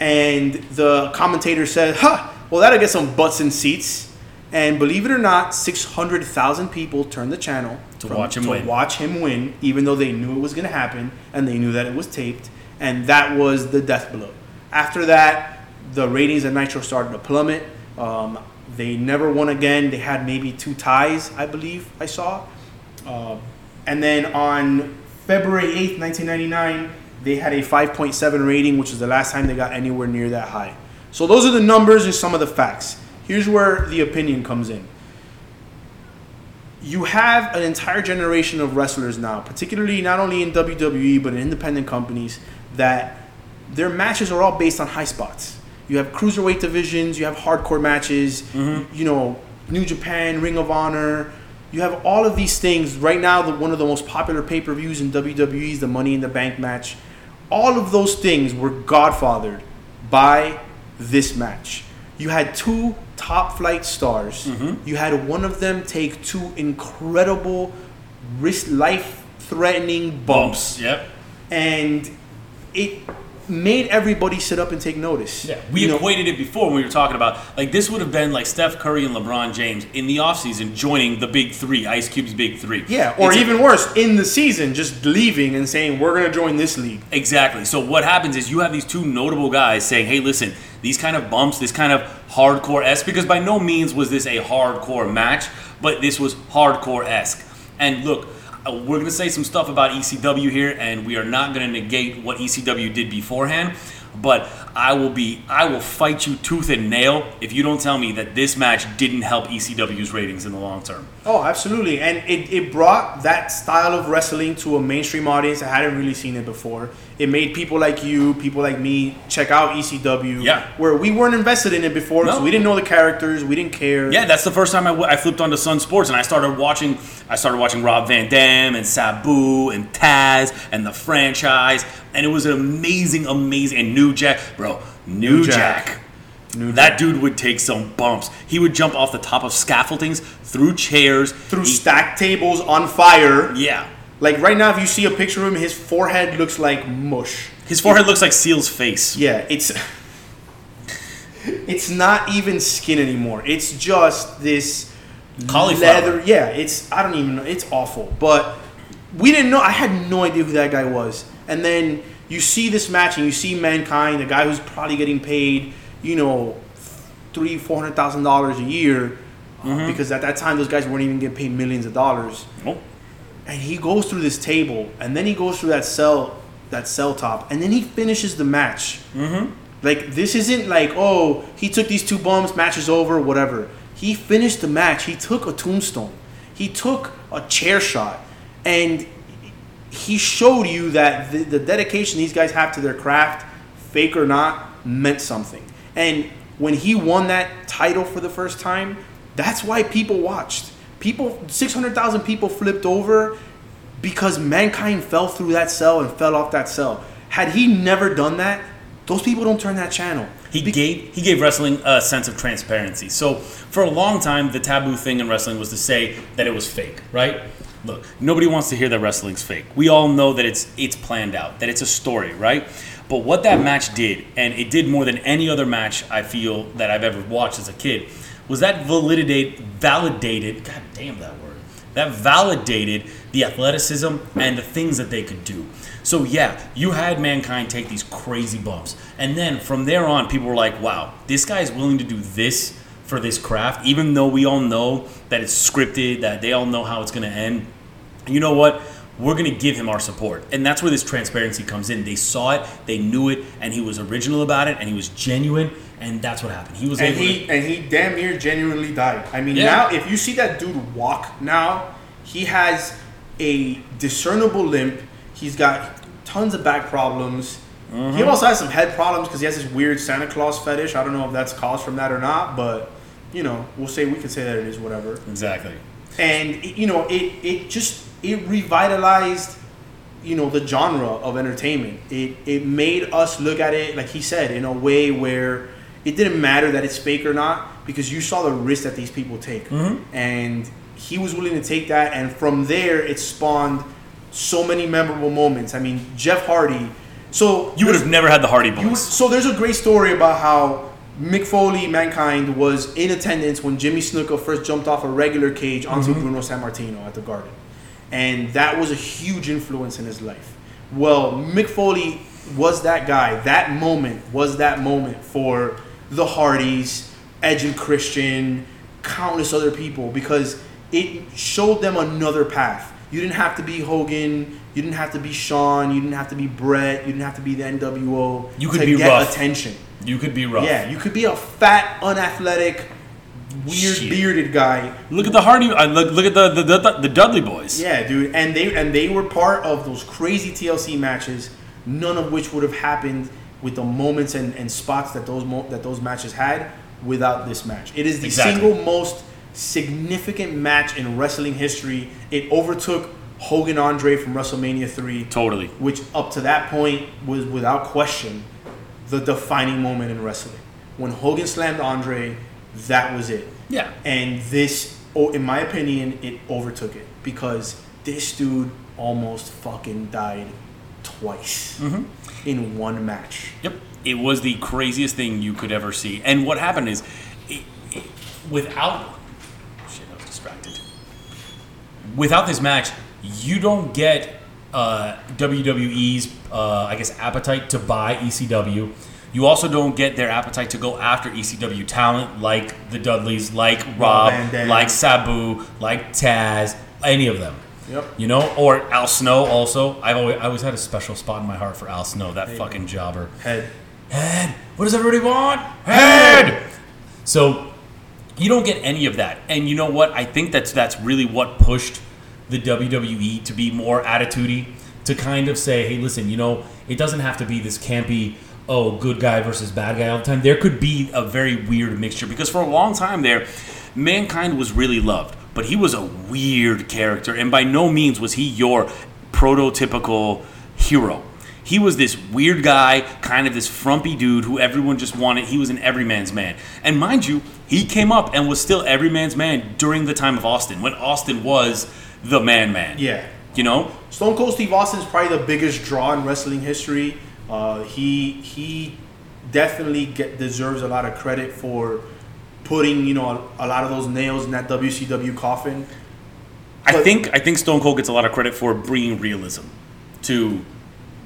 And the commentator said, "Huh, well that'll get some butts in seats." And believe it or not, 600,000 people turned the channel To watch him to win. watch him win, even though they knew it was going to happen and they knew that it was taped. And that was the death blow. After that, the ratings of Nitro started to plummet. Um, they never won again. They had maybe two ties, I believe I saw. Uh, and then on February 8th, 1999, they had a 5.7 rating, which was the last time they got anywhere near that high. So those are the numbers and some of the facts. Here's where the opinion comes in. You have an entire generation of wrestlers now, particularly not only in WWE but in independent companies, that their matches are all based on high spots. You have cruiserweight divisions, you have hardcore matches, mm-hmm. you know, New Japan, Ring of Honor. You have all of these things. Right now, the, one of the most popular pay per views in WWE is the Money in the Bank match. All of those things were godfathered by this match. You had two top flight stars. Mm-hmm. You had one of them take two incredible, risk life threatening bumps Yep. and it made everybody sit up and take notice. Yeah, we You know, it before when we were talking about like this would have been like Steph Curry and LeBron James in the offseason joining the big three, Ice Cube's big three. yeah, or It's a- even worse, in the season, just leaving and saying we're gonna join this league. Exactly. So what happens is you have these two notable guys saying, "Hey, listen, these kind of bumps, this kind of hardcore esque, because by no means was this a hardcore match, but this was hardcore esque." And look, uh, we're gonna say some stuff about ECW here, and we are not gonna negate what ECW did beforehand. But I will be, I will fight you tooth and nail if you don't tell me that this match didn't help ECW's ratings in the long term. Oh, absolutely. And it, it brought that style of wrestling to a mainstream audience that hadn't really seen it before. It made people like you, people like me, check out ECW. Yeah. Where we weren't invested in it before, No. so we didn't know the characters, we didn't care. Yeah, that's the first time I, w- I flipped onto Sun Sports and I started watching. I started watching Rob Van Dam and Sabu and Taz and the franchise, and it was an amazing, amazing and New Jack, bro. New, New Jack. Jack. New that dude would take some bumps. He would jump off the top of scaffoldings, through chairs, Through stacked tables on fire. Yeah, Like right now, if you see a picture of him, his forehead looks like mush. his forehead looks like Seal's face. Yeah, it's it's not even skin anymore. It's just this Cauliflower. leather. Yeah, it's I don't even know. It's awful. But we didn't know. I had no idea who that guy was. And then you see this match, and you see mankind, a guy who's probably getting paid, you know, three, four hundred thousand dollars a year. uh, Because at that time, those guys weren't even getting paid millions of dollars Oh, and he goes through this table, and then he goes through that cell, that cell top, and then he finishes the match. Mm-hmm. Like this isn't like oh he took these two bumps, match is over, whatever. He finished the match. He took a tombstone. He took a chair shot, and he showed you that the, the dedication these guys have to their craft, fake or not, meant something. And when he won that title for the first time, that's why people watched. People, 600,000 people flipped over because mankind fell through that cell and fell off that cell. Had he never done that, those people don't turn that channel. He gave he gave wrestling a sense of transparency. So for a long time, the taboo thing in wrestling was to say that it was fake, right? Look, nobody wants to hear that wrestling's fake. We all know that it's it's planned out, that it's a story, right? But what that match did, and it did more than any other match I feel that I've ever watched as a kid, was that validate validated. God damn that word. That validated the athleticism and the things that they could do. So yeah, you had mankind take these crazy bumps, and then from there on, people were like, "Wow, this guy is willing to do this for this craft," even though we all know that it's scripted, that they all know how it's going to end. You know what? We're going to give him our support, and that's where this transparency comes in. They saw it, they knew it, and he was original about it, and he was genuine, and that's what happened. He was And able he to. and he damn near genuinely died. I mean, Yeah. now if you see that dude walk now, he has a discernible limp. He's got tons of back problems. He mm-hmm. also has some head problems because he has this weird Santa Claus fetish. I don't know if that's caused from that or not, but you know, we'll say we can say that it is whatever. Exactly. And you know, it it just it revitalized you know the genre of entertainment. It it made us look at it like he said in a way where it didn't matter that it's fake or not because you saw the risk that these people take, and he was willing to take that. And from there, it spawned so many memorable moments. I mean, Jeff Hardy. So You would have never had the Hardy Boys. so there's a great story about how Mick Foley, Mankind, was in attendance when Jimmy Snuka first jumped off a regular cage onto Mm-hmm. Bruno Sammartino at the Garden, and that was a huge influence in his life. Well, Mick Foley was that guy. That moment was that moment for the Hardys, Edge and Christian, countless other people because it showed them another path. You didn't have to be Hogan. You didn't have to be Shawn. You didn't have to be Bret. You didn't have to be the NWO. You could be get rough. attention. You could be rough. Yeah, you could be a fat, unathletic, weird, Shit. bearded guy. Look at the Hardy. Uh, look, look at the, the the the Dudley Boys. Yeah, dude, and they and they were part of those crazy TLC matches. None of which would have happened with the moments and, and spots that those mo- that those matches had without this match. It is the Exactly. single most significant match in wrestling history. It overtook Hogan Andre from WrestleMania three. Totally. which up to that point was without question the defining moment in wrestling. When Hogan slammed Andre, that was it. Yeah. And this, oh, in my opinion, it overtook it because this dude almost fucking died twice in one match. Yep. It was the craziest thing you could ever see. And what happened is, it, it, without shit, I was distracted. Without this match, you don't get uh, WWE's, uh, I guess, appetite to buy ECW. You also don't get their appetite to go after ECW talent like the Dudleys, like Rob, like Sabu, like Taz, any of them. Yep. You know, or Al Snow. Also, I've always, I always had a special spot in my heart for Al Snow, that fucking jobber. Head. Head. What does everybody want? Head. So you don't get any of that, and you know what? I think that's that's really what pushed the WWE to be more attitudey, to kind of say, hey, listen, you know, it doesn't have to be this campy. Oh, good guy versus bad guy all the time. There could be a very weird mixture because for a long time there, mankind was really loved, but he was a weird character, and by no means was he your prototypical hero. He was this weird guy, kind of this frumpy dude who everyone just wanted. He was an everyman's man. And mind you, he came up and was still everyman's man during the time of Austin, when Austin was the man man. Yeah. You know? Stone Cold Steve Austin is probably the biggest draw in wrestling history. Uh, he he definitely get, deserves a lot of credit for putting you know a, a lot of those nails in that WCW coffin. I But- think I think Stone Cold gets a lot of credit for bringing realism to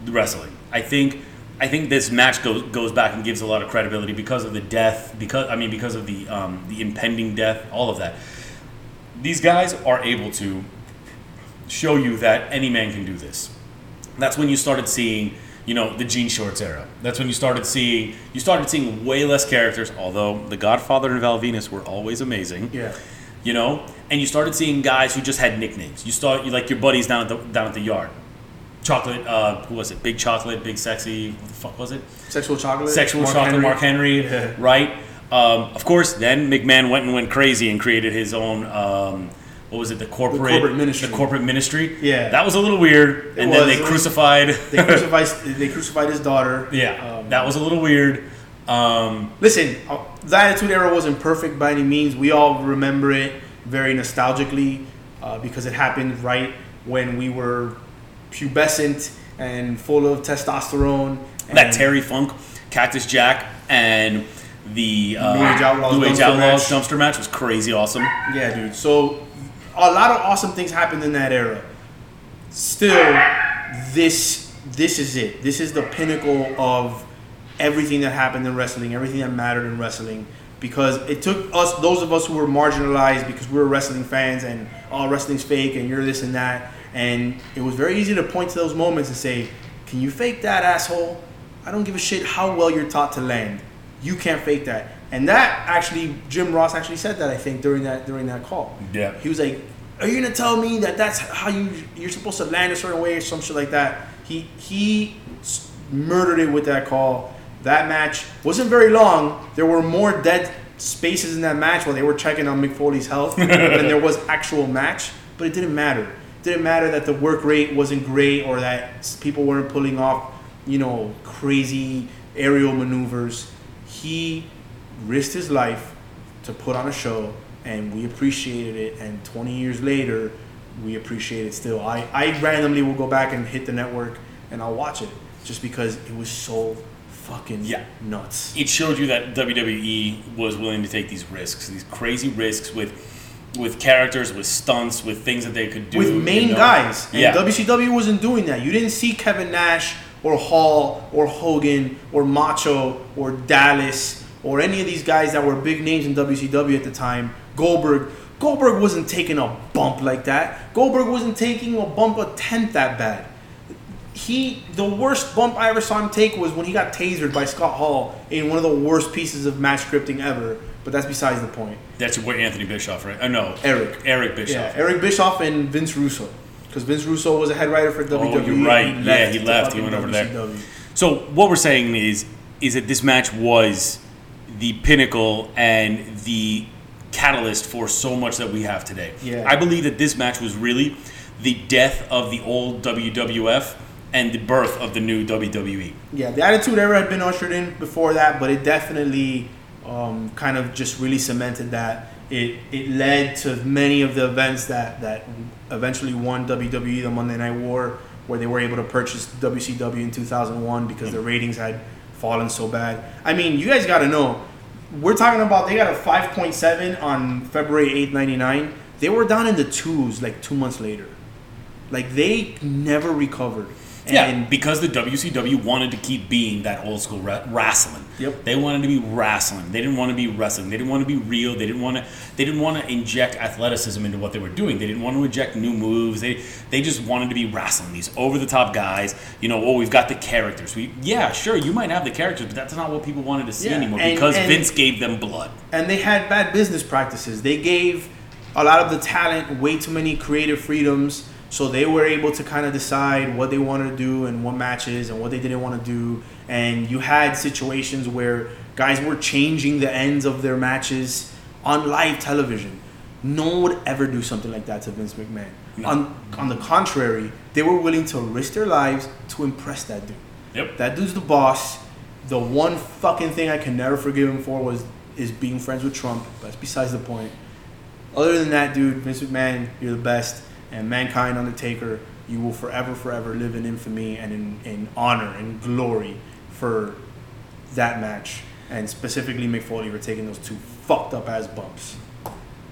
wrestling. I think I think this match goes goes back and gives a lot of credibility because of the death, because I mean because of the um, the impending death, all of that. These guys are able to show you that any man can do this. That's when you started seeing, you know, the jean shorts era. That's when you started seeing you started seeing way less characters, although The Godfather and Val Venis were always amazing Yeah. you know and you started seeing guys who just had nicknames you start you like your buddies down at the down at the yard chocolate uh who was it big chocolate big sexy what the fuck was it Sexual chocolate. sexual Mark chocolate Henry. mark henry Yeah. right um, of course then mcmahon went and went crazy and created his own um, what was it the corporate corporate ministry. the corporate ministry Yeah. that was a little weird and then they crucified They crucified. they crucified his daughter. yeah Um, that was a little weird um, Listen, uh, the Attitude Era wasn't perfect by any means. We all remember it very nostalgically uh, because it happened right when we were pubescent and full of testosterone. that Terry Funk, Cactus Jack, and the uh, New Age Outlaws New Age dumpster Outlaws match. dumpster match was crazy awesome. Yeah, dude. So a lot of awesome things happened in that era. Still, this this is it. This is the pinnacle of everything that happened in wrestling, everything that mattered in wrestling. Because it took us, those of us who were marginalized, because we were wrestling fans, and all wrestling's fake, and you're this and that, and it was very easy to point to those moments and say, "Can you fake that, asshole? I don't give a shit how well you're taught to land. You can't fake that." And that actually, Jim Ross actually said that I think during that during that call. Yeah. He was like, are you gonna tell me that that's how you you're supposed to land a certain way or some shit like that? He he murdered it with that call. That match wasn't very long. There were more dead spaces in that match while they were checking on Mick Foley's health than there was actual match. But it didn't matter. It didn't matter that the work rate wasn't great or that people weren't pulling off, you know, crazy aerial maneuvers. He risked his life to put on a show and we appreciated it and 20 years later we appreciate it still i, I randomly will go back and hit the network and i'll watch it just because it was so fucking Yeah. nuts it showed you that WWE was willing to take these risks, these crazy risks with with characters, with stunts, with things that they could do with main you know? guys and Yeah. wcw wasn't doing that you didn't see kevin nash or hall or hogan or macho or dallas or any of these guys that were big names in wcw at the time goldberg goldberg wasn't taking a bump like that goldberg wasn't taking a bump a tenth that bad he the worst bump I ever saw him take was when he got tasered by Scott Hall in one of the worst pieces of match scripting ever. But that's besides the point. That's boy Anthony Bischoff, right? Oh no, Eric. Eric Bischoff. Yeah, Eric Bischoff and Vince Russo, because Vince Russo was a head writer for oh, WWE. you're right. Yeah, he left. He went over there. So what we're saying is is that this match was the pinnacle and the catalyst for so much that we have today. Yeah. I believe that this match was really the death of the old WWF and the birth of the new. WWE. Yeah, the Attitude Era had been ushered in before that, but it definitely um, kind of just really cemented that. It it led to many of the events that that eventually won WWE the Monday Night War, where they were able to purchase WCW in 2001 because the ratings had fallen so bad. I mean, you guys got to know, we're talking about they got a 5.7 on February 8th, 99. They were down in the twos like two months later. Like they never recovered. Yeah, And because the WCW wanted to keep being that old school wrestling. Yep. They wanted to be wrestling. They didn't want to be wrestling. They didn't want to be real. They didn't want to. They didn't want to inject athleticism into what they were doing. They didn't want to inject new moves. They they just wanted to be wrestling. These over the top guys. You know, oh, we've got the characters. We yeah, sure, you might have the characters, but that's not what people wanted to see Yeah, anymore and- because and- Vince gave them blood. and they had bad business practices. They gave a lot of the talent way too many creative freedoms, so they were able to kind of decide what they wanted to do and what matches and what they didn't want to do. And you had situations where guys were changing the ends of their matches on live television. No one would ever do something like that to Vince McMahon. On on the contrary, they were willing to risk their lives to impress that dude. Yep. That dude's the boss. The one fucking thing I can never forgive him for was is being friends with Trump. But that's besides the point. Other than that, dude, Vince McMahon, you're the best. And Mankind, Undertaker, you will forever, forever live in infamy and in, in honor and glory for that match. And specifically Mick Foley for taking those two fucked up ass bumps.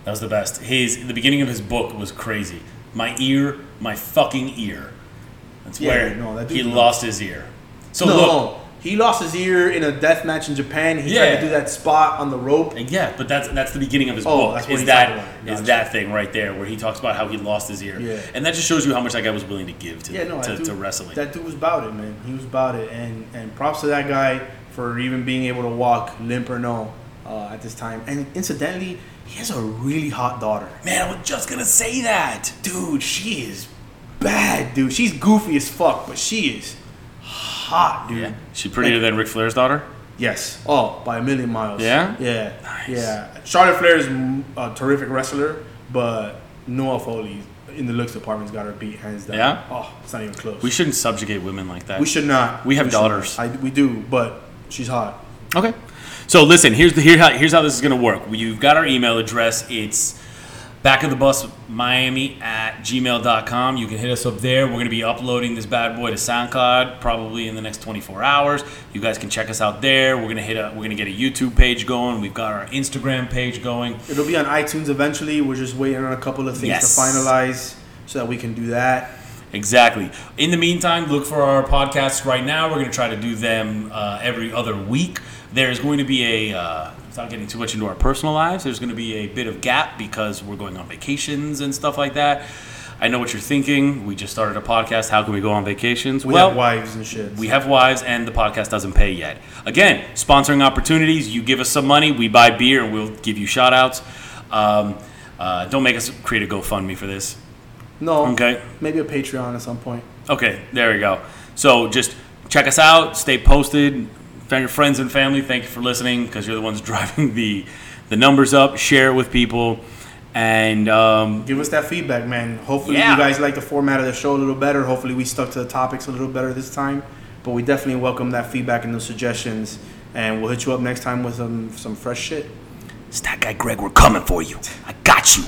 That was the best. His the beginning of his book was crazy. My ear, my fucking ear. That's Yeah, where no, that he lost his ear. So no, look, he lost his ear in a death match in Japan. He tried to do that spot on the rope. And Yeah, but that's that's the beginning of his Oh, book. that's what is that about. is that thing right there where he talks about how he lost his ear, Yeah. and that just shows you how much that guy was willing to give to Yeah, no, to, dude, to wrestling. That dude was about it, man. He was about it, and and props to that guy for even being able to walk limp or no uh, at this time. And incidentally, he has a really hot daughter, Man, I was just gonna say that. dude. She is bad, dude. She's goofy as fuck, but she is hot, dude. Yeah, she prettier than Ric Flair's daughter. Yes. Oh, by a million miles. Yeah? Yeah. Nice. Yeah. Charlotte Flair is a terrific wrestler, but Noelle Foley in the looks department's got her beat hands down. Yeah? Oh, it's not even close. We shouldn't subjugate women like that. We should not. We have should daughters. I, we do, but she's hot. Okay. So listen, here's the here how here's how this is gonna work. You've got our email address. It's back of the bus Miami at gmail.com. You can hit us up there. We're gonna be uploading this bad boy to SoundCloud probably in the next 24 hours. You guys can check us out there. We're gonna hit a we're gonna get a YouTube page going. We've got our Instagram page going. It'll be on iTunes eventually. We're just waiting on a couple of things Yes. to finalize so that we can do that. Exactly. In the meantime, look for our podcasts right now. We're going to try to do them uh, every other week. There's going to be a, uh, without getting too much into our personal lives, there's going to be a bit of gap because we're going on vacations and stuff like that. I know what you're thinking. We just started a podcast. How can we go on vacations? We well, have wives and shit. we have wives, and the podcast doesn't pay yet. Again, sponsoring opportunities. You give us some money, we buy beer, and we'll give you shout outs. Um, Uh, don't make us create a GoFundMe for this. No. Okay. Maybe a Patreon at some point. Okay, there we go. So just check us out. Stay posted. Your friends and family. Thank you for listening because you're the ones driving the the numbers up. Share it with people, and um, Give us that feedback, man. Hopefully, Yeah. you guys like the format of the show a little better. Hopefully, we stuck to the topics a little better this time. But we definitely welcome that feedback and those suggestions. And we'll hit you up next time with some some fresh shit. it's that guy Greg. We're coming for you. I got you.